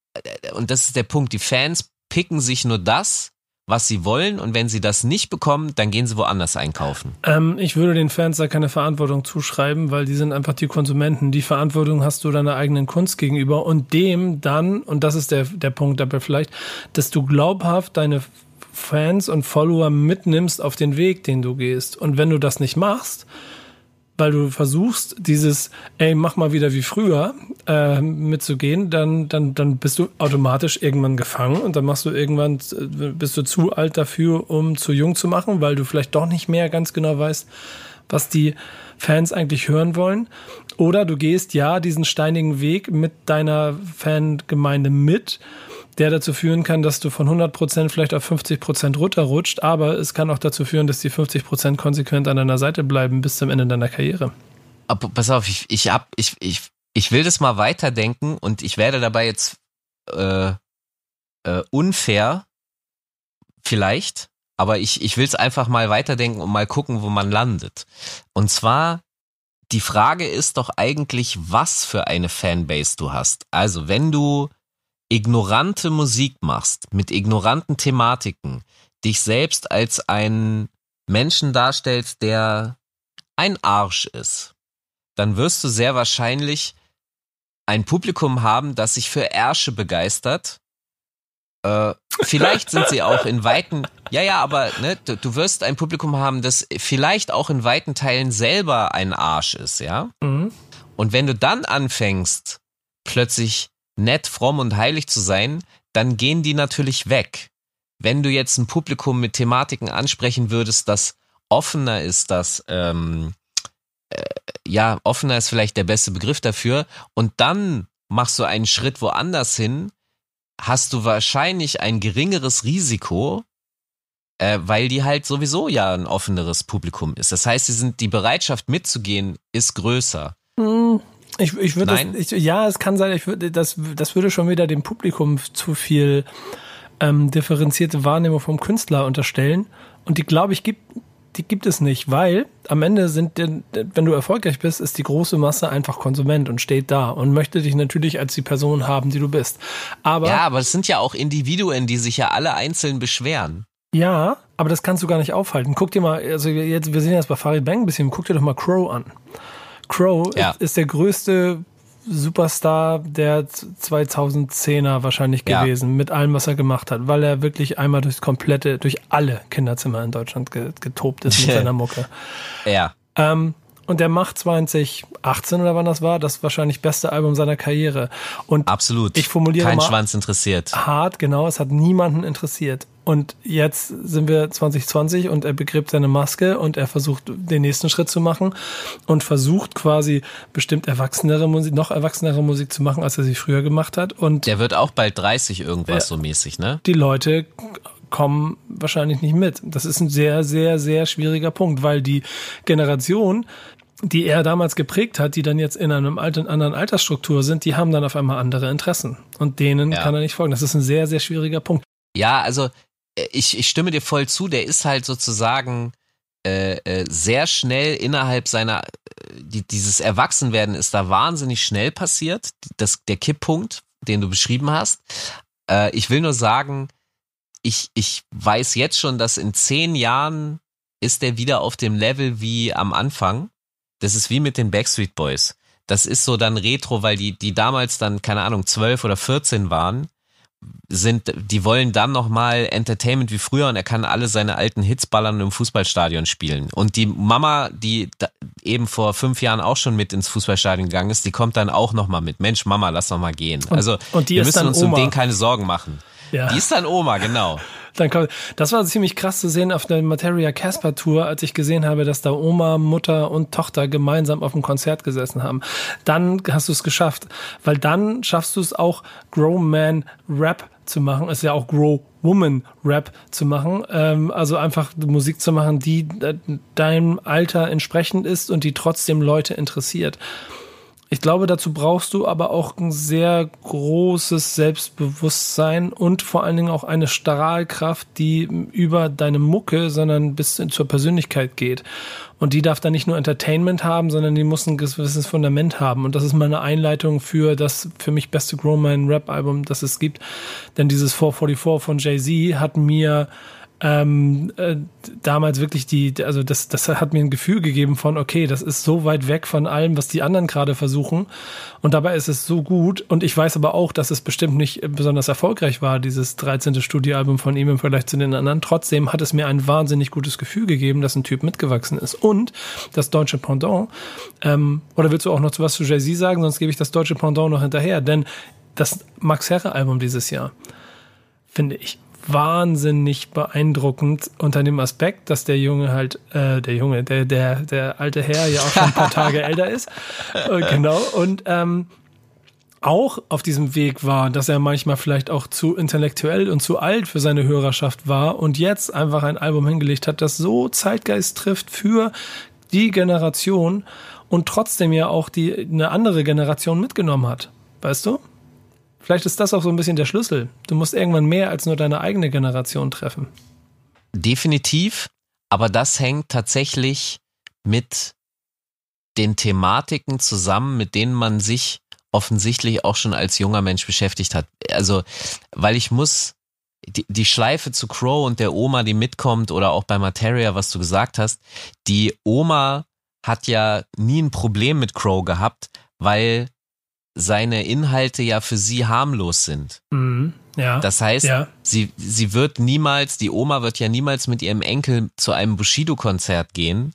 und das ist der Punkt, die Fans picken sich nur das, was sie wollen und wenn sie das nicht bekommen, dann gehen sie woanders einkaufen. Ähm, ich würde den Fans da keine Verantwortung zuschreiben, weil die sind einfach die Konsumenten. Die Verantwortung hast du deiner eigenen Kunst gegenüber und dem dann, und das ist der, der Punkt dabei vielleicht, dass du glaubhaft deine Fans und Follower mitnimmst auf den Weg, den du gehst. Und wenn du das nicht machst, weil du versuchst, dieses, ey, mach mal wieder wie früher, äh, mitzugehen, dann, dann, dann bist du automatisch irgendwann gefangen und dann machst du irgendwann, äh, bist du zu alt dafür, um zu jung zu machen, weil du vielleicht doch nicht mehr ganz genau weißt, was die Fans eigentlich hören wollen. Oder du gehst ja diesen steinigen Weg mit deiner Fangemeinde mit der dazu führen kann, dass du von 100% vielleicht auf 50% runterrutscht, aber es kann auch dazu führen, dass die 50% konsequent an deiner Seite bleiben bis zum Ende deiner Karriere. Aber pass auf, ich, ich, hab, ich, ich, ich will das mal weiterdenken und ich werde dabei jetzt äh, äh, unfair, vielleicht, aber ich, ich will es einfach mal weiterdenken und mal gucken, wo man landet. Und zwar, die Frage ist doch eigentlich, was für eine Fanbase du hast. Also, wenn du ignorante Musik machst, mit ignoranten Thematiken, dich selbst als einen Menschen darstellst, der ein Arsch ist, dann wirst du sehr wahrscheinlich ein Publikum haben, das sich für Ärsche begeistert. Äh, vielleicht sind sie auch in weiten, ja, ja, aber ne, du, du, wirst ein Publikum haben, das vielleicht auch in weiten Teilen selber ein Arsch ist, ja. Mhm. Und wenn du dann anfängst, plötzlich nett, fromm und heilig zu sein, dann gehen die natürlich weg. Wenn du jetzt ein Publikum mit Thematiken ansprechen würdest, das offener ist, das ähm, äh, ja, offener ist vielleicht der beste Begriff dafür, und dann machst du einen Schritt woanders hin, hast du wahrscheinlich ein geringeres Risiko, äh, weil die halt sowieso ja ein offeneres Publikum ist. Das heißt, sie sind, die Bereitschaft mitzugehen ist größer. Ich, ich würde das, ich, ja, es kann sein, ich würde, das, das würde schon wieder dem Publikum zu viel ähm, differenzierte Wahrnehmung vom Künstler unterstellen. Und die, glaube ich, gibt, die gibt es nicht, weil am Ende sind, wenn du erfolgreich bist, ist die große Masse einfach Konsument und steht da und möchte dich natürlich als die Person haben, die du bist. Aber ja, aber es sind ja auch Individuen, die sich ja alle einzeln beschweren. Ja, aber das kannst du gar nicht aufhalten. Guck dir mal, also jetzt, wir sehen jetzt bei Farid Bang ein bisschen, guck dir doch mal Crow an. Crow ja. ist, der größte Superstar der 2010er wahrscheinlich ja. gewesen, mit allem, was er gemacht hat, weil er wirklich einmal durchs komplette, durch alle Kinderzimmer in Deutschland getobt ist mit seiner Mucke. Ja. Ähm, und der macht 2018 oder wann das war, das wahrscheinlich beste Album seiner Karriere. Und absolut. Ich formuliere kein mal Schwanz interessiert. Hart, genau. Es hat niemanden interessiert. Und jetzt sind wir 2020 und er begräbt seine Maske und er versucht den nächsten Schritt zu machen und versucht quasi bestimmt erwachsenere Musik, noch erwachsenere Musik zu machen, als er sie früher gemacht hat. Und der wird auch bald 30 irgendwas so mäßig, ne? Die Leute kommen wahrscheinlich nicht mit. Das ist ein sehr, sehr, sehr schwieriger Punkt, weil die Generation, die er damals geprägt hat, die dann jetzt in einem alten, anderen Altersstruktur sind, die haben dann auf einmal andere Interessen. Und denen ja. kann er nicht folgen. Das ist ein sehr, sehr schwieriger Punkt. Ja, also äh, ich, ich stimme dir voll zu, der ist halt sozusagen äh, äh, sehr schnell innerhalb seiner, äh, die, dieses Erwachsenwerden ist da wahnsinnig schnell passiert, das, der Kipppunkt, den du beschrieben hast. Äh, ich will nur sagen, ich, ich weiß jetzt schon, dass in zehn Jahren ist der wieder auf dem Level wie am Anfang. Das ist wie mit den Backstreet Boys. Das ist so dann Retro, weil die, die damals dann, keine Ahnung, zwölf oder vierzehn waren, sind, die wollen dann nochmal Entertainment wie früher und er kann alle seine alten Hits ballern und im Fußballstadion spielen. Und die Mama, die eben vor fünf Jahren auch schon mit ins Fußballstadion gegangen ist, die kommt dann auch nochmal mit. Mensch, Mama, lass noch mal gehen. Und, also und wir müssen uns Oma. um den keine Sorgen machen. Ja. Die ist dann Oma, genau. Dann kommt, das war ziemlich krass zu sehen auf der Materia Casper Tour, als ich gesehen habe, dass da Oma, Mutter und Tochter gemeinsam auf dem Konzert gesessen haben. Dann hast du es geschafft, weil dann schaffst du es auch Grown Man Rap zu machen, ist ja auch Grow Woman Rap zu machen, ähm, also einfach Musik zu machen, die äh, deinem Alter entsprechend ist und die trotzdem Leute interessiert. Ich glaube, dazu brauchst du aber auch ein sehr großes Selbstbewusstsein und vor allen Dingen auch eine Strahlkraft, die über deine Mucke, sondern bis zur Persönlichkeit geht. Und die darf dann nicht nur Entertainment haben, sondern die muss ein gewisses Fundament haben. Und das ist meine Einleitung für das für mich beste Grown Man Rap Album, das es gibt. Denn dieses 444 von Jay-Z hat mir ähm, äh, damals wirklich die, also das, das hat mir ein Gefühl gegeben von, okay, das ist so weit weg von allem, was die anderen gerade versuchen. Und dabei ist es so gut. Und ich weiß aber auch, dass es bestimmt nicht besonders erfolgreich war, dieses 13. Studioalbum von ihm im Vergleich zu den anderen. Trotzdem hat es mir ein wahnsinnig gutes Gefühl gegeben, dass ein Typ mitgewachsen ist. Und das deutsche Pendant, ähm, oder willst du auch noch was zu Jay-Z sagen? Sonst gebe ich das deutsche Pendant noch hinterher. Denn das Max Herre Album dieses Jahr, finde ich wahnsinnig beeindruckend unter dem Aspekt, dass der Junge halt, äh, der Junge, der, der, der alte Herr ja auch schon ein paar Tage älter ist. Äh, genau. Und ähm, auch auf diesem Weg war, dass er manchmal vielleicht auch zu intellektuell und zu alt für seine Hörerschaft war und jetzt einfach ein Album hingelegt hat, das so Zeitgeist trifft für die Generation und trotzdem ja auch die eine andere Generation mitgenommen hat. Weißt du? Vielleicht ist das auch so ein bisschen der Schlüssel. Du musst irgendwann mehr als nur deine eigene Generation treffen. Definitiv, aber das hängt tatsächlich mit den Thematiken zusammen, mit denen man sich offensichtlich auch schon als junger Mensch beschäftigt hat. Also, weil ich muss, die, die Schleife zu Crow und der Oma, die mitkommt, oder auch bei Materia, was du gesagt hast, die Oma hat ja nie ein Problem mit Crow gehabt, weil seine Inhalte ja für sie harmlos sind. Mhm. Ja. Das heißt, ja. sie, sie wird niemals, die Oma wird ja niemals mit ihrem Enkel zu einem Bushido-Konzert gehen,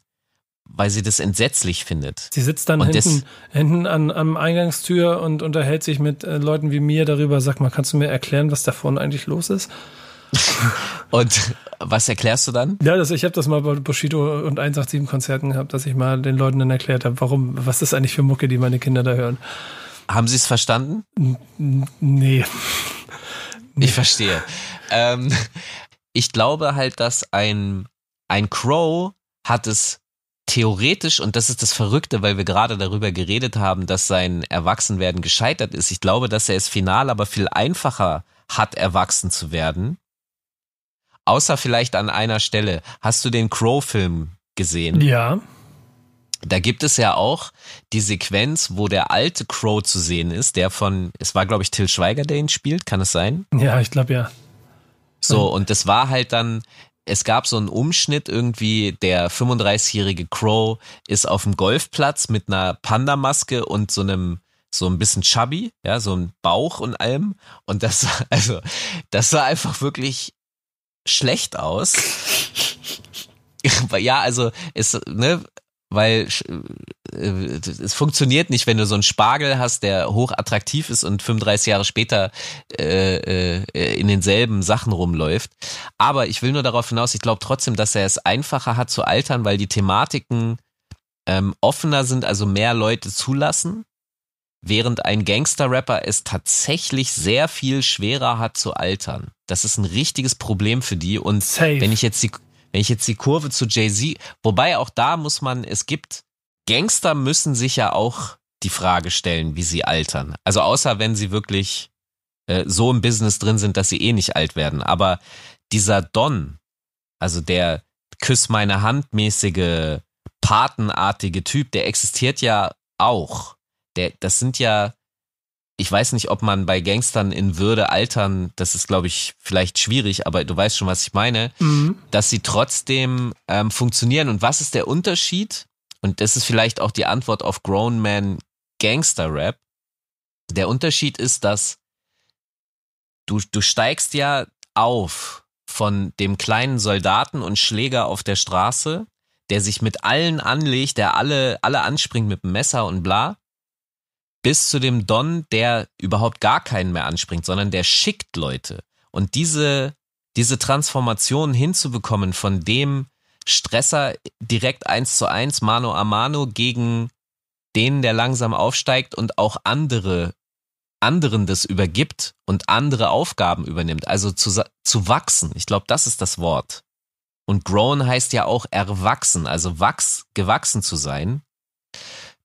weil sie das entsetzlich findet. Sie sitzt dann Und hinten, das- hinten an, am Eingangstür und unterhält sich mit äh, Leuten wie mir darüber. Sag mal, kannst du mir erklären, was da vorne eigentlich los ist? Und was erklärst du dann? Ja, das, ich habe das mal bei Bushido und 187 Konzerten gehabt, dass ich mal den Leuten dann erklärt habe, warum, was ist eigentlich für Mucke, die meine Kinder da hören. Haben sie es verstanden? Nee. Ich verstehe. Ähm, ich glaube halt, dass ein, ein Crow hat es theoretisch, und das ist das Verrückte, weil wir gerade darüber geredet haben, dass sein Erwachsenwerden gescheitert ist. Ich glaube, dass er es final aber viel einfacher hat, erwachsen zu werden. Außer vielleicht an einer Stelle. Hast du den Crow-Film gesehen? Ja. Da gibt es ja auch die Sequenz, wo der alte Crow zu sehen ist, der von, es war glaube ich Till Schweiger, der ihn spielt, kann es sein? Ja, ich glaube ja. So, und das war halt dann, es gab so einen Umschnitt irgendwie, der 35-jährige Crow ist auf dem Golfplatz mit einer Panda-Maske und so einem, so ein bisschen chubby, ja, so ein Bauch und allem. Und das, sah- also, das sah einfach wirklich schlecht aus. ja, also, es, ne, weil äh, es funktioniert nicht, wenn du so einen Spargel hast, der hoch attraktiv ist und 35 Jahre später äh, äh, in denselben Sachen rumläuft. Aber ich will nur darauf hinaus, ich glaube trotzdem, dass er es einfacher hat zu altern, weil die Thematiken ähm, offener sind, also mehr Leute zulassen, während ein Gangster-Rapper es tatsächlich sehr viel schwerer hat zu altern. Das ist ein richtiges Problem für die. Und Safe. wenn ich jetzt die, wenn ich jetzt die Kurve zu Jay-Z, wobei auch da muss man, es gibt, Gangster müssen sich ja auch die Frage stellen, wie sie altern. Also außer wenn sie wirklich äh, so im Business drin sind, dass sie eh nicht alt werden. Aber dieser Don, also der Küss meine Hand mäßige, patenartige Typ, der existiert ja auch. Der, das sind ja, ich weiß nicht, ob man bei Gangstern in Würde altern, das ist, glaube ich, vielleicht schwierig, aber du weißt schon, was ich meine, Mhm. dass sie trotzdem ähm, funktionieren. Und was ist der Unterschied? Und das ist vielleicht auch die Antwort auf Grown Man Gangster Rap. Der Unterschied ist, dass du, du steigst ja auf von dem kleinen Soldaten und Schläger auf der Straße, der sich mit allen anlegt, der alle, alle anspringt mit dem Messer und bla, bis zu dem Don, der überhaupt gar keinen mehr anspringt, sondern der schickt Leute. Und diese, diese Transformation hinzubekommen von dem Stresser direkt eins zu eins, Mano a Mano gegen den, der langsam aufsteigt und auch andere, anderen das übergibt und andere Aufgaben übernimmt. Also zu, zu wachsen. Ich glaube, das ist das Wort. Und grown heißt ja auch erwachsen, also wachs, gewachsen zu sein.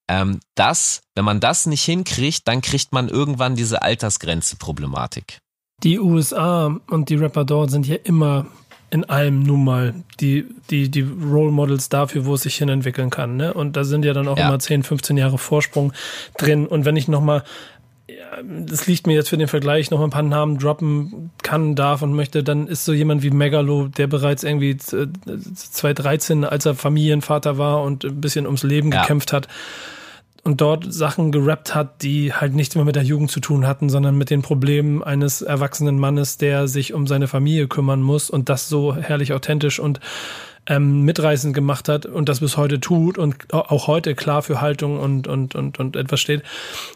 Ähm, das, wenn man das nicht hinkriegt, dann kriegt man irgendwann diese Altersgrenze-Problematik. Die USA und die Rapper dort sind ja immer in allem nun mal die, die, die Role Models dafür, wo es sich hin entwickeln kann. Ne? Und da sind ja dann auch Ja. immer 10, 15 Jahre Vorsprung drin. Und wenn ich nochmal, das liegt mir jetzt für den Vergleich, noch ein paar Namen droppen kann, darf und möchte, dann ist so jemand wie Megalo, der bereits irgendwie äh, 2013, als er Familienvater war und ein bisschen ums Leben Ja. gekämpft hat, und dort Sachen gerappt hat, die halt nichts mehr mit der Jugend zu tun hatten, sondern mit den Problemen eines erwachsenen Mannes, der sich um seine Familie kümmern muss und das so herrlich authentisch und ähm, mitreißend gemacht hat und das bis heute tut und auch heute klar für Haltung und, und, und, und etwas steht,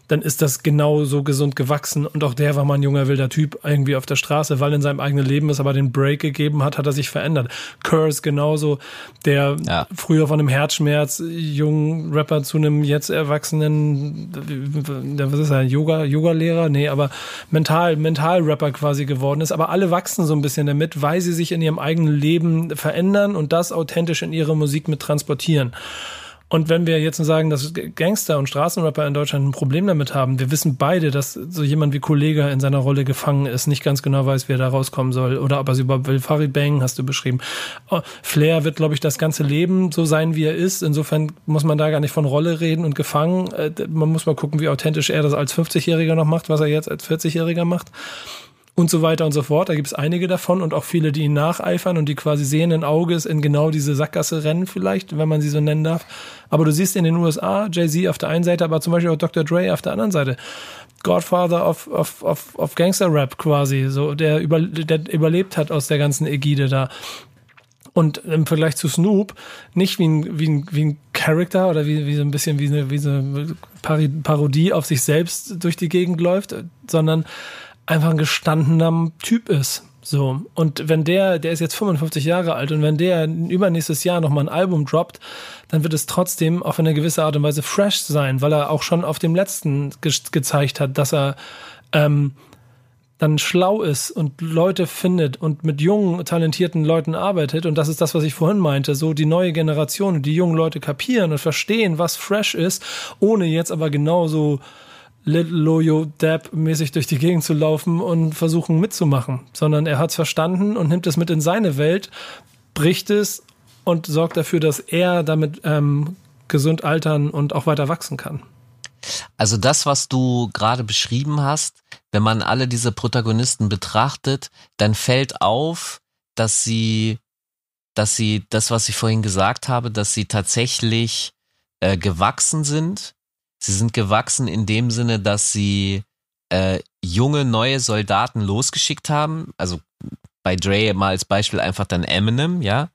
dann ist das genau so gesund gewachsen. Und auch der war mal ein junger wilder Typ irgendwie auf der Straße, weil in seinem eigenen Leben es aber den Break gegeben hat, hat er sich verändert. Curse genauso, der Ja. früher von einem Herzschmerz jungen Rapper zu einem jetzt erwachsenen, was ist er, Yoga, Yoga-Lehrer? Nee, aber mental, Mental-Rapper quasi geworden ist. Aber alle wachsen so ein bisschen damit, weil sie sich in ihrem eigenen Leben verändern und das authentisch in ihre Musik mit transportieren. Und wenn wir jetzt sagen, dass Gangster und Straßenrapper in Deutschland ein Problem damit haben, wir wissen beide, dass so jemand wie Kollega in seiner Rolle gefangen ist, nicht ganz genau weiß, wie er da rauskommen soll oder ob er es überhaupt will. Farid Bang hast du beschrieben. Oh, Flair wird, glaube ich, das ganze Leben so sein, wie er ist. Insofern muss man da gar nicht von Rolle reden und gefangen. Äh, Man muss mal gucken, wie authentisch er das als 50-Jähriger noch macht, was er jetzt als 40-Jähriger macht. Und so weiter und so fort. Da gibt es einige davon und auch viele, die ihn nacheifern und die quasi sehenden Auges in genau diese Sackgasse rennen vielleicht, wenn man sie so nennen darf. Aber du siehst in den USA Jay-Z auf der einen Seite, aber zum Beispiel auch Dr. Dre auf der anderen Seite. Godfather of, of, of, of Gangster-Rap quasi, so, der, über, der überlebt hat aus der ganzen Ägide da. Und im Vergleich zu Snoop nicht wie ein, wie ein, wie ein Character oder wie, wie so ein bisschen wie eine, wie so eine Parodie auf sich selbst durch die Gegend läuft, sondern einfach ein gestandener Typ ist. So. Und wenn der, der ist jetzt 55 Jahre alt und wenn der übernächstes Jahr nochmal ein Album droppt, dann wird es trotzdem auf eine gewisse Art und Weise fresh sein, weil er auch schon auf dem letzten ge gezeigt hat, dass er ähm, dann schlau ist und Leute findet und mit jungen, talentierten Leuten arbeitet. Und das ist das, was ich vorhin meinte. So die neue Generation die jungen Leute kapieren und verstehen, was fresh ist, ohne jetzt aber genauso Little Loyo Dab mäßig durch die Gegend zu laufen und versuchen mitzumachen, sondern er hat es verstanden und nimmt es mit in seine Welt, bricht es und sorgt dafür, dass er damit ähm, gesund altern und auch weiter wachsen kann. Also das, was du gerade beschrieben hast, wenn man alle diese Protagonisten betrachtet, dann fällt auf, dass sie, dass sie das, was ich vorhin gesagt habe, dass sie tatsächlich äh, gewachsen sind Sie sind gewachsen in dem Sinne, dass sie äh, junge, neue Soldaten losgeschickt haben. Also bei Dre mal als Beispiel einfach dann Eminem, ja.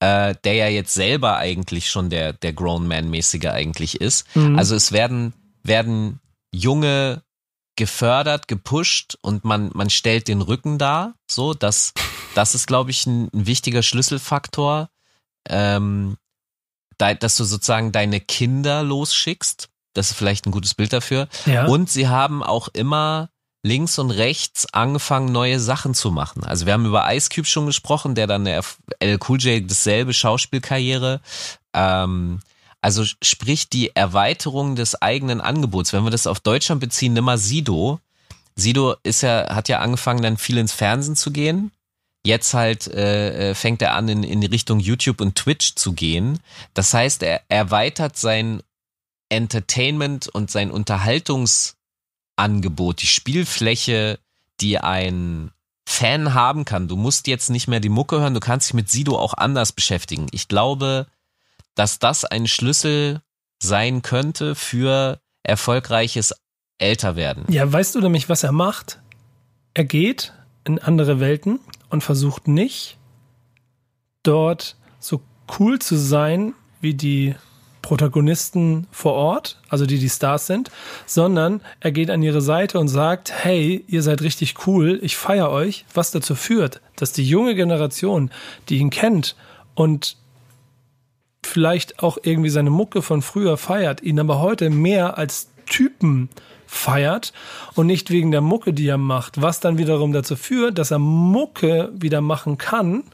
Äh, der ja jetzt selber eigentlich schon der, der Grown Man-mäßige eigentlich ist. Mhm. Also es werden, werden junge gefördert, gepusht und man, man stellt den Rücken dar. So, das, das ist, glaube ich, ein, ein wichtiger Schlüsselfaktor. Ähm, da, dass du sozusagen deine Kinder losschickst. Das ist vielleicht ein gutes Bild dafür. Ja. Und sie haben auch immer links und rechts angefangen, neue Sachen zu machen. Also wir haben über Ice Cube schon gesprochen, der dann der L Cool J dasselbe Schauspielkarriere. Ähm, also sprich die Erweiterung des eigenen Angebots. Wenn wir das auf Deutschland beziehen, nimm mal Sido. Sido ist ja, hat ja angefangen, dann viel ins Fernsehen zu gehen. Jetzt halt äh, äh fängt er an, in, in Richtung YouTube und Twitch zu gehen. Das heißt, er erweitert sein Entertainment und sein Unterhaltungsangebot, die Spielfläche, die ein Fan haben kann. Du musst jetzt nicht mehr die Mucke hören, du kannst dich mit Sido auch anders beschäftigen. Ich glaube, dass das ein Schlüssel sein könnte für erfolgreiches Älterwerden. Ja, weißt du nämlich, was er macht? Er geht in andere Welten und versucht nicht dort so cool zu sein wie die Protagonisten vor Ort, also die die Stars sind, sondern er geht an ihre Seite und sagt, hey, ihr seid richtig cool, ich feiere euch, was dazu führt, dass die junge Generation, die ihn kennt und vielleicht auch irgendwie seine Mucke von früher feiert, ihn aber heute mehr als Typen feiert und nicht wegen der Mucke, die er macht, was dann wiederum dazu führt, dass er Mucke wieder machen kann,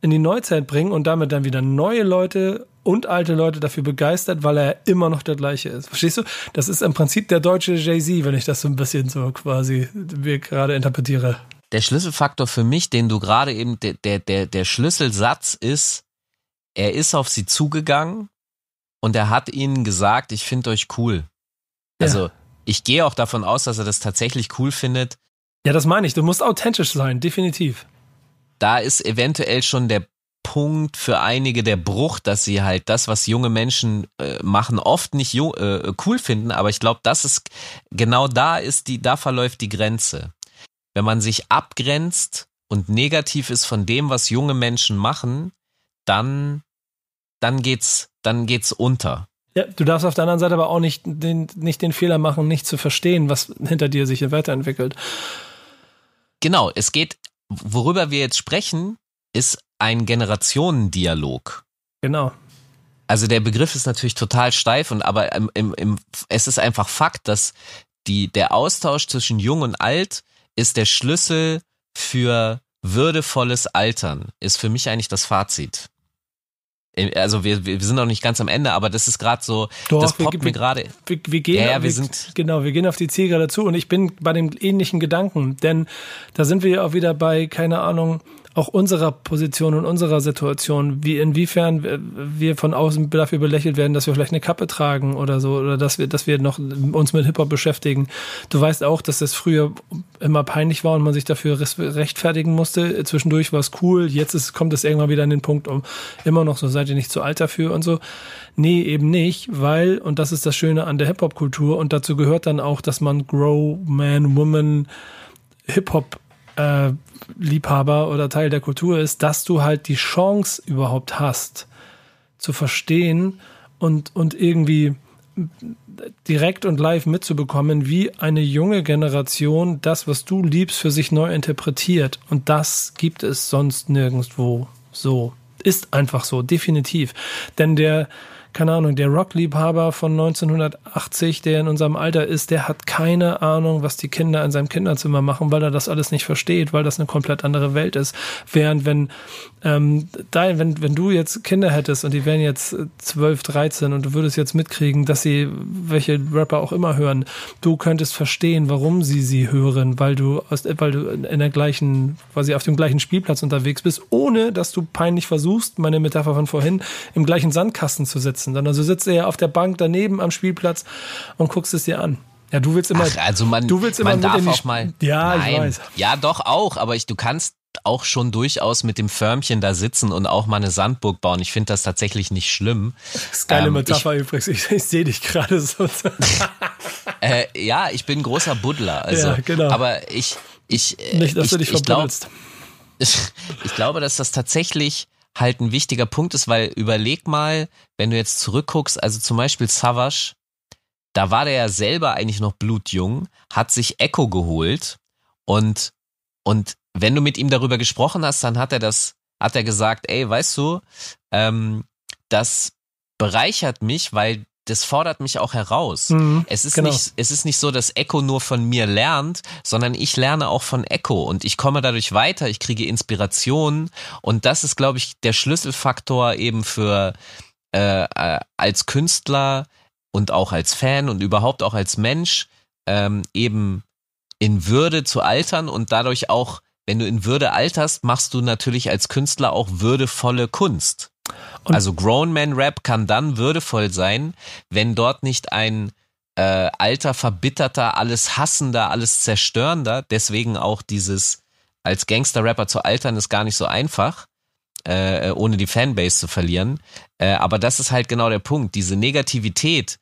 in die Neuzeit bringen und damit dann wieder neue Leute und alte Leute dafür begeistert, weil er immer noch der gleiche ist. Verstehst du? Das ist im Prinzip der deutsche Jay-Z, wenn ich das so ein bisschen so quasi mir gerade interpretiere. Der Schlüsselfaktor für mich, den du gerade eben, der, der, der, der Schlüsselsatz ist, er ist auf sie zugegangen und er hat ihnen gesagt, ich finde euch cool. Also ja. ich gehe auch davon aus, dass er das tatsächlich cool findet. Ja, das meine ich. Du musst authentisch sein, definitiv. Da ist eventuell schon der Punkt für einige der Bruch, dass sie halt das, was junge Menschen äh, machen, oft nicht äh, cool finden. Aber ich glaube, das ist genau da ist die, da verläuft die Grenze. Wenn man sich abgrenzt und negativ ist von dem, was junge Menschen machen, dann, dann geht's, dann geht's unter. Ja, du darfst auf der anderen Seite aber auch nicht den, nicht den Fehler machen, nicht zu verstehen, was hinter dir sich weiterentwickelt. Genau, es geht, worüber wir jetzt sprechen, ist ein Generationendialog. Genau. Also der Begriff ist natürlich total steif und aber im, im, im, es ist einfach Fakt, dass die, der Austausch zwischen Jung und Alt ist der Schlüssel für würdevolles Altern, ist für mich eigentlich das Fazit. Also wir, wir sind noch nicht ganz am Ende, aber das ist gerade so, Doch, das poppt wir, mir gerade. Wir, wir, gehen, ja, ja, wir, sind genau, wir gehen auf die Zielgerade zu und ich bin bei dem ähnlichen Gedanken, denn da sind wir ja auch wieder bei keine Ahnung auch unserer Position und unserer Situation, wie inwiefern wir von außen dafür belächelt werden, dass wir vielleicht eine Kappe tragen oder so, oder dass wir, dass wir noch uns mit Hip-Hop beschäftigen. Du weißt auch, dass das früher immer peinlich war und man sich dafür rechtfertigen musste. Zwischendurch war es cool, jetzt ist, kommt es irgendwann wieder an den Punkt, um immer noch so, seid ihr nicht zu alt dafür und so. Nee, eben nicht, weil, und das ist das Schöne an der Hip-Hop-Kultur, und dazu gehört dann auch, dass man Grow, Man, Woman, Hip-Hop äh, Liebhaber oder Teil der Kultur ist, dass du halt die Chance überhaupt hast, zu verstehen und, und irgendwie direkt und live mitzubekommen, wie eine junge Generation das, was du liebst, für sich neu interpretiert. Und das gibt es sonst nirgendwo so. Ist einfach so, definitiv. Denn der, keine Ahnung, der Rockliebhaber von 1980, der in unserem Alter ist, der hat keine Ahnung, was die Kinder in seinem Kinderzimmer machen, weil er das alles nicht versteht, weil das eine komplett andere Welt ist. Während wenn ähm, da, wenn, wenn du jetzt Kinder hättest und die wären jetzt 12, 13 und du würdest jetzt mitkriegen, dass sie welche Rapper auch immer hören, du könntest verstehen, warum sie sie hören, weil du aus, weil du in der gleichen, quasi auf dem gleichen Spielplatz unterwegs bist, ohne dass du peinlich versuchst, meine Metapher von vorhin, im gleichen Sandkasten zu sitzen, sondern du sitzt ja auf der Bank daneben am Spielplatz und guckst es dir an. Ja, du willst immer. Ach, also man, du willst immer man darf auch mal. Ja, nein, ich weiß. Ja, doch auch, aber ich, du kannst auch schon durchaus mit dem Förmchen da sitzen und auch mal eine Sandburg bauen. Ich finde das tatsächlich nicht schlimm. Das ist geile ähm, Metapher ich, übrigens. Ich, ich sehe dich gerade so. äh, ja, ich bin großer Buddler. Also, ja, genau. Aber ich, ich, äh, nicht, dass ich, du dich ich, glaub, ich, ich glaube, dass das tatsächlich halt ein wichtiger Punkt ist, weil überleg mal, wenn du jetzt zurückguckst, also zum Beispiel Savage, da war der ja selber eigentlich noch blutjung, hat sich Echo geholt und, und wenn du mit ihm darüber gesprochen hast, dann hat er das, hat er gesagt, ey, weißt du, ähm, das bereichert mich, weil das fordert mich auch heraus. Mhm, es ist genau. nicht, es ist nicht so, dass Echo nur von mir lernt, sondern ich lerne auch von Echo und ich komme dadurch weiter, ich kriege Inspiration und das ist, glaube ich, der Schlüsselfaktor eben für äh, äh, als Künstler und auch als Fan und überhaupt auch als Mensch ähm, eben in Würde zu altern und dadurch auch wenn du in Würde alterst, machst du natürlich als Künstler auch würdevolle Kunst. Und also Grown Man Rap kann dann würdevoll sein, wenn dort nicht ein äh, alter, verbitterter, alles hassender, alles zerstörender, deswegen auch dieses als Gangster-Rapper zu altern ist gar nicht so einfach, äh, ohne die Fanbase zu verlieren. Äh, aber das ist halt genau der Punkt. Diese Negativität,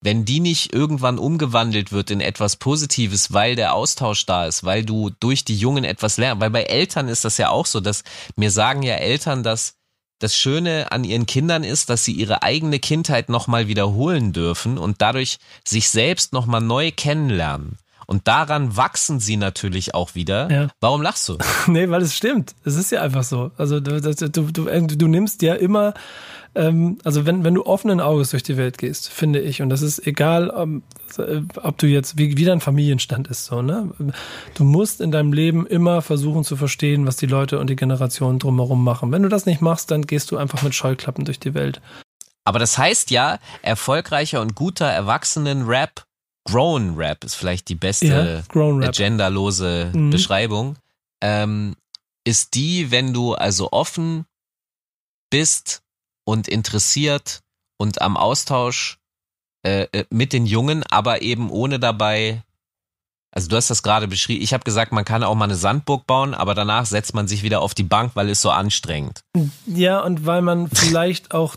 wenn die nicht irgendwann umgewandelt wird in etwas Positives, weil der Austausch da ist, weil du durch die Jungen etwas lernst, weil bei Eltern ist das ja auch so, dass mir sagen ja Eltern, dass das Schöne an ihren Kindern ist, dass sie ihre eigene Kindheit nochmal wiederholen dürfen und dadurch sich selbst nochmal neu kennenlernen. Und daran wachsen sie natürlich auch wieder. Ja. Warum lachst du? nee, weil es stimmt. Es ist ja einfach so. Also du, du, du, du nimmst ja immer ähm, also wenn, wenn du offenen Auges durch die Welt gehst, finde ich, und das ist egal, ob, ob du jetzt, wie, wie dein Familienstand ist, so, ne? Du musst in deinem Leben immer versuchen zu verstehen, was die Leute und die Generationen drumherum machen. Wenn du das nicht machst, dann gehst du einfach mit Scheuklappen durch die Welt. Aber das heißt ja, erfolgreicher und guter Erwachsenen-Rap, Grown Rap ist vielleicht die beste ja, agendalose mhm. Beschreibung, ähm, ist die, wenn du also offen bist und interessiert und am Austausch äh, äh, mit den Jungen, aber eben ohne dabei also du hast das gerade beschrieben. Ich habe gesagt, man kann auch mal eine Sandburg bauen, aber danach setzt man sich wieder auf die Bank, weil es so anstrengend. Ja, und weil man vielleicht auch,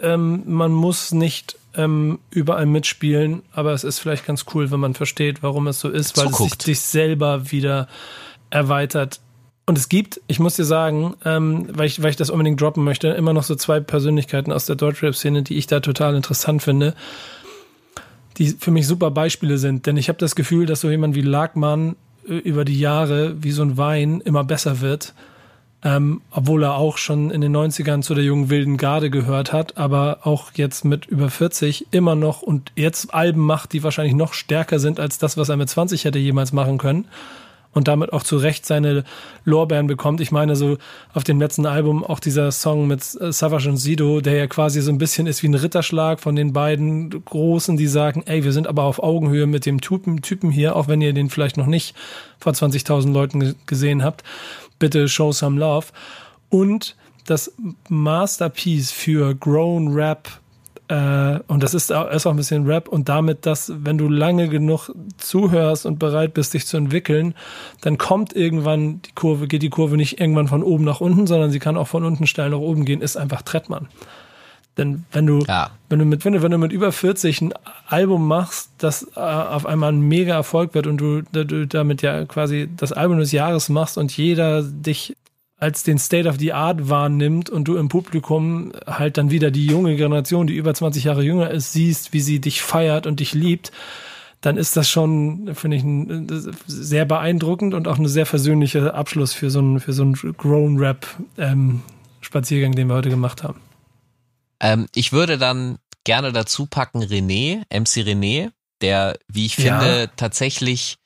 ähm, man muss nicht ähm, überall mitspielen, aber es ist vielleicht ganz cool, wenn man versteht, warum es so ist, weil Zuguckt. es sich, sich selber wieder erweitert und es gibt, ich muss dir sagen, ähm, weil, ich, weil ich das unbedingt droppen möchte, immer noch so zwei Persönlichkeiten aus der Deutschrap-Szene, die ich da total interessant finde, die für mich super Beispiele sind. Denn ich habe das Gefühl, dass so jemand wie Lagmann äh, über die Jahre wie so ein Wein immer besser wird. Ähm, obwohl er auch schon in den 90ern zu der jungen wilden Garde gehört hat, aber auch jetzt mit über 40 immer noch und jetzt Alben macht, die wahrscheinlich noch stärker sind als das, was er mit 20 hätte jemals machen können und damit auch zu Recht seine Lorbeeren bekommt. Ich meine, so auf dem letzten Album auch dieser Song mit äh, Savage und Sido, der ja quasi so ein bisschen ist wie ein Ritterschlag von den beiden Großen, die sagen, ey, wir sind aber auf Augenhöhe mit dem Typen, Typen hier, auch wenn ihr den vielleicht noch nicht vor 20.000 Leuten gesehen habt. bitte show some love. Und das Masterpiece für Grown Rap und das ist auch, ist auch ein bisschen Rap und damit, dass wenn du lange genug zuhörst und bereit bist, dich zu entwickeln, dann kommt irgendwann die Kurve, geht die Kurve nicht irgendwann von oben nach unten, sondern sie kann auch von unten steil nach oben gehen, ist einfach Trettmann. Denn wenn du, ja. wenn du mit, wenn du, wenn du mit über 40 ein Album machst, das äh, auf einmal ein mega Erfolg wird und du, du damit ja quasi das Album des Jahres machst und jeder dich als den State of the Art wahrnimmt und du im Publikum halt dann wieder die junge Generation, die über 20 Jahre jünger ist, siehst, wie sie dich feiert und dich liebt, dann ist das schon, finde ich, ein, sehr beeindruckend und auch ein sehr versöhnlicher Abschluss für so einen, für so einen Grown Rap ähm, Spaziergang, den wir heute gemacht haben. Ähm, ich würde dann gerne dazu packen René, MC René, der, wie ich finde, ja. tatsächlich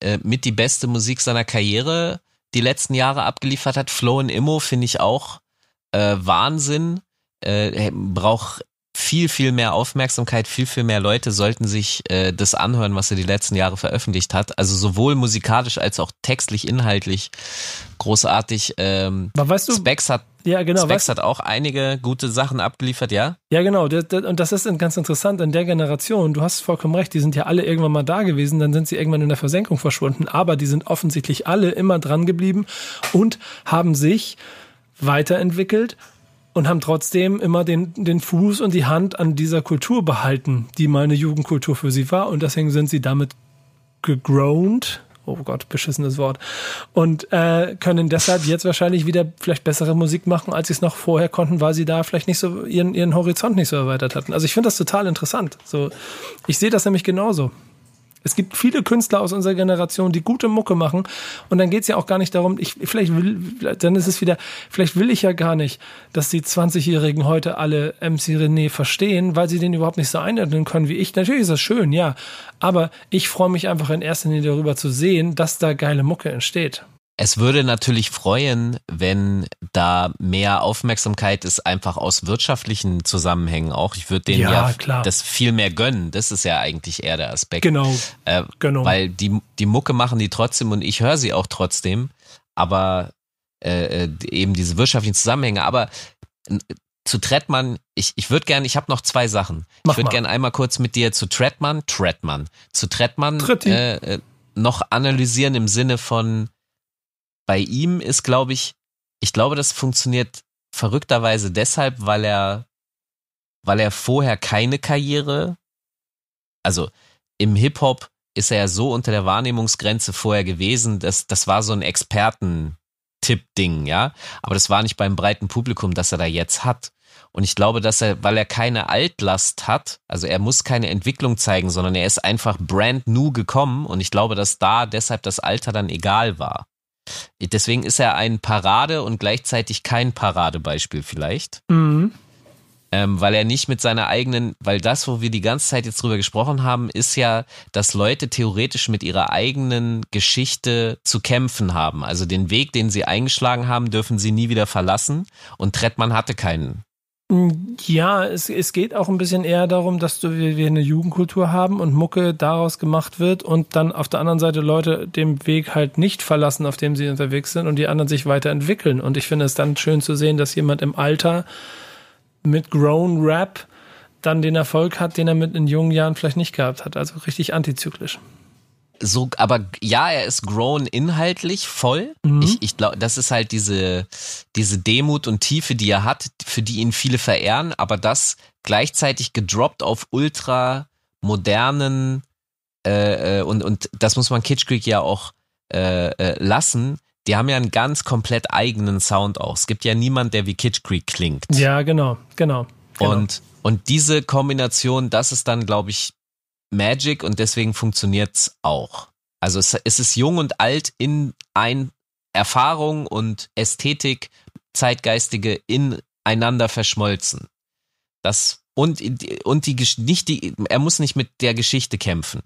äh, mit die beste Musik seiner Karriere die letzten Jahre abgeliefert hat. Flow und Immo finde ich auch äh, Wahnsinn. Äh, braucht viel, viel mehr Aufmerksamkeit, viel, viel mehr Leute sollten sich äh, das anhören, was er die letzten Jahre veröffentlicht hat. Also sowohl musikalisch als auch textlich, inhaltlich großartig. Ähm, Aber weißt du, Specs hat ja, genau. Specs hat auch einige gute Sachen abgeliefert, ja? Ja, genau. Und das ist ganz interessant in der Generation. Du hast vollkommen recht. Die sind ja alle irgendwann mal da gewesen. Dann sind sie irgendwann in der Versenkung verschwunden. Aber die sind offensichtlich alle immer dran geblieben und haben sich weiterentwickelt und haben trotzdem immer den, den Fuß und die Hand an dieser Kultur behalten, die mal eine Jugendkultur für sie war. Und deswegen sind sie damit gegrownt. Oh Gott, beschissenes Wort. Und äh, können deshalb jetzt wahrscheinlich wieder vielleicht bessere Musik machen, als sie es noch vorher konnten, weil sie da vielleicht nicht so ihren, ihren Horizont nicht so erweitert hatten. Also ich finde das total interessant. So, ich sehe das nämlich genauso. Es gibt viele Künstler aus unserer Generation, die gute Mucke machen. Und dann geht es ja auch gar nicht darum, ich, vielleicht will, dann ist es wieder, vielleicht will ich ja gar nicht, dass die 20-Jährigen heute alle MC René verstehen, weil sie den überhaupt nicht so einordnen können wie ich. Natürlich ist das schön, ja. Aber ich freue mich einfach in erster Linie darüber zu sehen, dass da geile Mucke entsteht. Es würde natürlich freuen, wenn da mehr Aufmerksamkeit ist, einfach aus wirtschaftlichen Zusammenhängen auch. Ich würde denen ja, ja das viel mehr gönnen. Das ist ja eigentlich eher der Aspekt. Genau. Äh, genau. Weil die, die Mucke machen die trotzdem und ich höre sie auch trotzdem. Aber äh, äh eben diese wirtschaftlichen Zusammenhänge. Aber zu Trettmann, ich, ich würde gerne, ich habe noch zwei Sachen. Mach ich würde gerne einmal kurz mit dir zu Trettmann, Trettmann, zu Trettmann äh, äh, noch analysieren im Sinne von, bei ihm ist, glaube ich, ich glaube, das funktioniert verrückterweise deshalb, weil er, weil er vorher keine Karriere, also im Hip-Hop ist er ja so unter der Wahrnehmungsgrenze vorher gewesen, dass das war so ein Experten-Tipp-Ding, ja. Aber das war nicht beim breiten Publikum, das er da jetzt hat. Und ich glaube, dass er, weil er keine Altlast hat, also er muss keine Entwicklung zeigen, sondern er ist einfach brand new gekommen und ich glaube, dass da deshalb das Alter dann egal war. Deswegen ist er ein Parade und gleichzeitig kein Paradebeispiel vielleicht. Mhm. Ähm, weil er nicht mit seiner eigenen, weil das, wo wir die ganze Zeit jetzt drüber gesprochen haben, ist ja, dass Leute theoretisch mit ihrer eigenen Geschichte zu kämpfen haben. Also den Weg, den sie eingeschlagen haben, dürfen sie nie wieder verlassen. Und Trettmann hatte keinen. Ja, es, es geht auch ein bisschen eher darum, dass du, wir, wir eine Jugendkultur haben und Mucke daraus gemacht wird und dann auf der anderen Seite Leute den Weg halt nicht verlassen, auf dem sie unterwegs sind und die anderen sich weiterentwickeln. Und ich finde es dann schön zu sehen, dass jemand im Alter mit Grown Rap dann den Erfolg hat, den er mit in jungen Jahren vielleicht nicht gehabt hat. Also richtig antizyklisch so, aber ja, er ist grown inhaltlich voll. Mhm. Ich, ich glaube, das ist halt diese, diese Demut und Tiefe, die er hat, für die ihn viele verehren, aber das gleichzeitig gedroppt auf ultra modernen äh, äh und, und das muss man Kitsch Creek ja auch äh, äh, lassen. Die haben ja einen ganz komplett eigenen Sound auch. Es gibt ja niemand, der wie Kitsch Creek klingt. Ja, genau, genau. genau. Und, und diese Kombination, das ist dann, glaube ich, Magic und deswegen funktioniert's auch. Also es, es ist jung und alt in ein Erfahrung und Ästhetik, zeitgeistige ineinander verschmolzen. Das und und die nicht die er muss nicht mit der Geschichte kämpfen.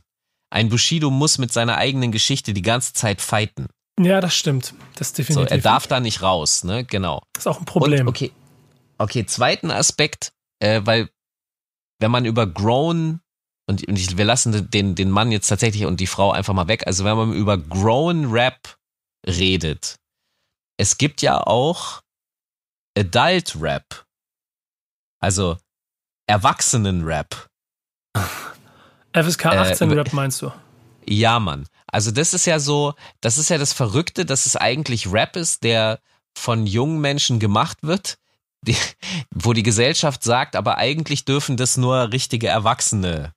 Ein Bushido muss mit seiner eigenen Geschichte die ganze Zeit fighten. Ja, das stimmt. Das definitiv. So, er darf da nicht raus, ne? Genau. Das ist auch ein Problem. Und, okay. Okay, zweiten Aspekt, äh, weil wenn man über Grown und, und ich, wir lassen den, den Mann jetzt tatsächlich und die Frau einfach mal weg. Also wenn man über Grown Rap redet, es gibt ja auch Adult Rap. Also Erwachsenen-Rap. FSK 18 Äh, Rap meinst du? Ja, Mann. Also das ist ja so, das ist ja das Verrückte, dass es eigentlich Rap ist, der von jungen Menschen gemacht wird, die, wo die Gesellschaft sagt, aber eigentlich dürfen das nur richtige Erwachsene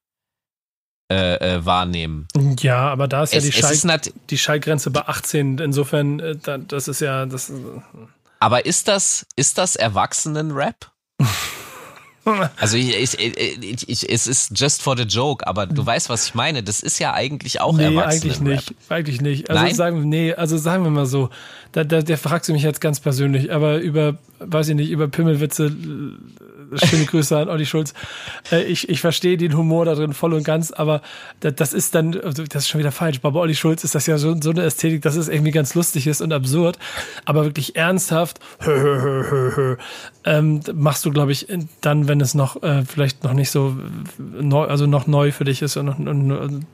äh, äh, wahrnehmen. Ja, aber da ist ja Es- die, es Schall, die Schallgrenze bei 18. Insofern, äh, da- das ist ja, das, Aber ist das, ist das Erwachsenen-Rap? Also ich, ich, ich, es ist just for the joke, aber du weißt, was ich meine. Das ist ja eigentlich auch nee, Erwachsenen-Rap. eigentlich nicht, eigentlich nicht. Also Nein? sagen, nee, also sagen wir mal so, da, da, der fragst du mich jetzt ganz persönlich, aber über, weiß ich nicht, über Pimmelwitze, äh, schöne Grüße an Olli Schulz. Äh, ich, ich verstehe den Humor da drin voll und ganz, aber da, das ist dann, also das ist schon wieder falsch. Bei Olli Schulz ist das ja so, so eine Ästhetik, dass es irgendwie ganz lustig ist und absurd, aber wirklich ernsthaft, ähm, machst du, glaube ich, dann, wenn es noch äh, vielleicht noch nicht so äh, neu, also noch neu für dich ist und, und und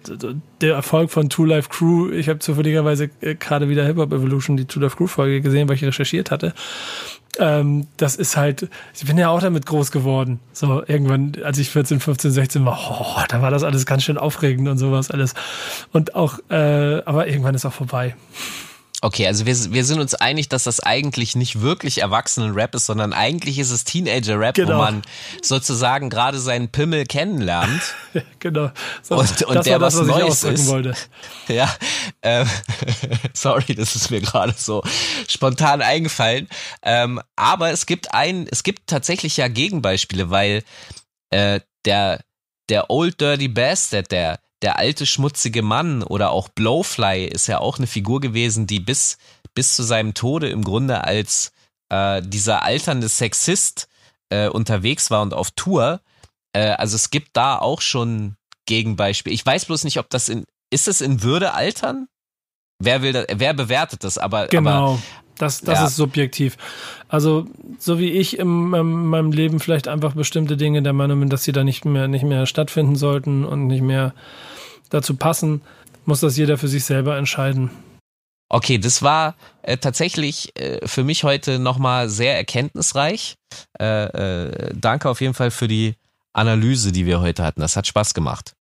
der Erfolg von Two Life Crew. Ich habe zufälligerweise äh, gerade wieder Hip Hop Evolution, die Two Life Crew Folge gesehen, weil ich recherchiert hatte. Ähm, das ist halt, ich bin ja auch damit groß geworden. So irgendwann, als ich 14, 15, 16 war, oh, da war das alles ganz schön aufregend und sowas alles. Und auch, äh, aber irgendwann ist auch vorbei. Okay, also wir, wir sind uns einig, dass das eigentlich nicht wirklich Erwachsenen-Rap ist, sondern eigentlich ist es Teenager-Rap, Genau. wo man sozusagen gerade seinen Pimmel kennenlernt. genau. So, Und- und das der das, was was ich Neues ausdrücken ist. wollte. Ja, ähm, sorry, das ist mir gerade so spontan eingefallen. Ähm, aber es gibt ein, es gibt tatsächlich ja Gegenbeispiele, weil äh, der der Old Dirty Bastard, der der alte schmutzige Mann oder auch Blowfly ist ja auch eine Figur gewesen, die bis bis zu seinem Tode im Grunde als äh, dieser alternde Sexist äh, unterwegs war und auf Tour. Äh, also es gibt da auch schon Gegenbeispiele. Ich weiß bloß nicht, ob das in ist es in Würde altern? Wer will das, wer bewertet das? Aber, aber Genau. Das, das Ja. ist subjektiv. Also, so wie ich in meinem, meinem Leben vielleicht einfach bestimmte Dinge der Meinung bin, dass sie da nicht mehr, nicht mehr stattfinden sollten und nicht mehr dazu passen, muss das jeder für sich selber entscheiden. Okay, das war äh, tatsächlich äh, für mich heute nochmal sehr erkenntnisreich. Äh, äh, danke auf jeden Fall für die Analyse, die wir heute hatten. Das hat Spaß gemacht.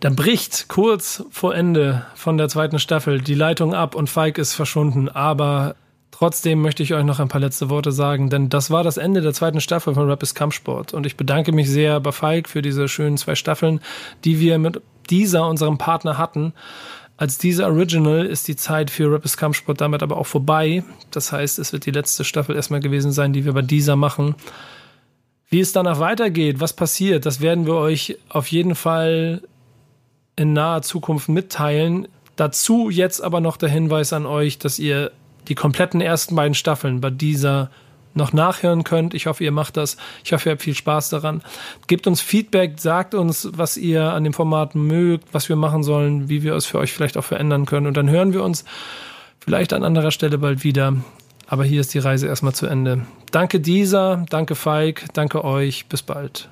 Dann bricht kurz vor Ende von der zweiten Staffel die Leitung ab und Falk ist verschwunden. Aber trotzdem möchte ich euch noch ein paar letzte Worte sagen, denn das war das Ende der zweiten Staffel von Rap ist Kampfsport. Und ich bedanke mich sehr bei Falk für diese schönen zwei Staffeln, die wir mit dieser, unserem Partner, hatten. Als dieser Original ist die Zeit für Rap ist Kampfsport damit aber auch vorbei. Das heißt, es wird die letzte Staffel erstmal gewesen sein, die wir bei dieser machen. Wie es danach weitergeht, was passiert, das werden wir euch auf jeden Fall in naher Zukunft mitteilen. Dazu jetzt aber noch der Hinweis an euch, dass ihr die kompletten ersten beiden Staffeln bei dieser noch nachhören könnt. Ich hoffe, ihr macht das. Ich hoffe, ihr habt viel Spaß daran. Gebt uns Feedback, sagt uns, was ihr an dem Format mögt, was wir machen sollen, wie wir es für euch vielleicht auch verändern können. Und dann hören wir uns vielleicht an anderer Stelle bald wieder. Aber hier ist die Reise erstmal zu Ende. Danke dieser, danke Falk, danke euch. Bis bald.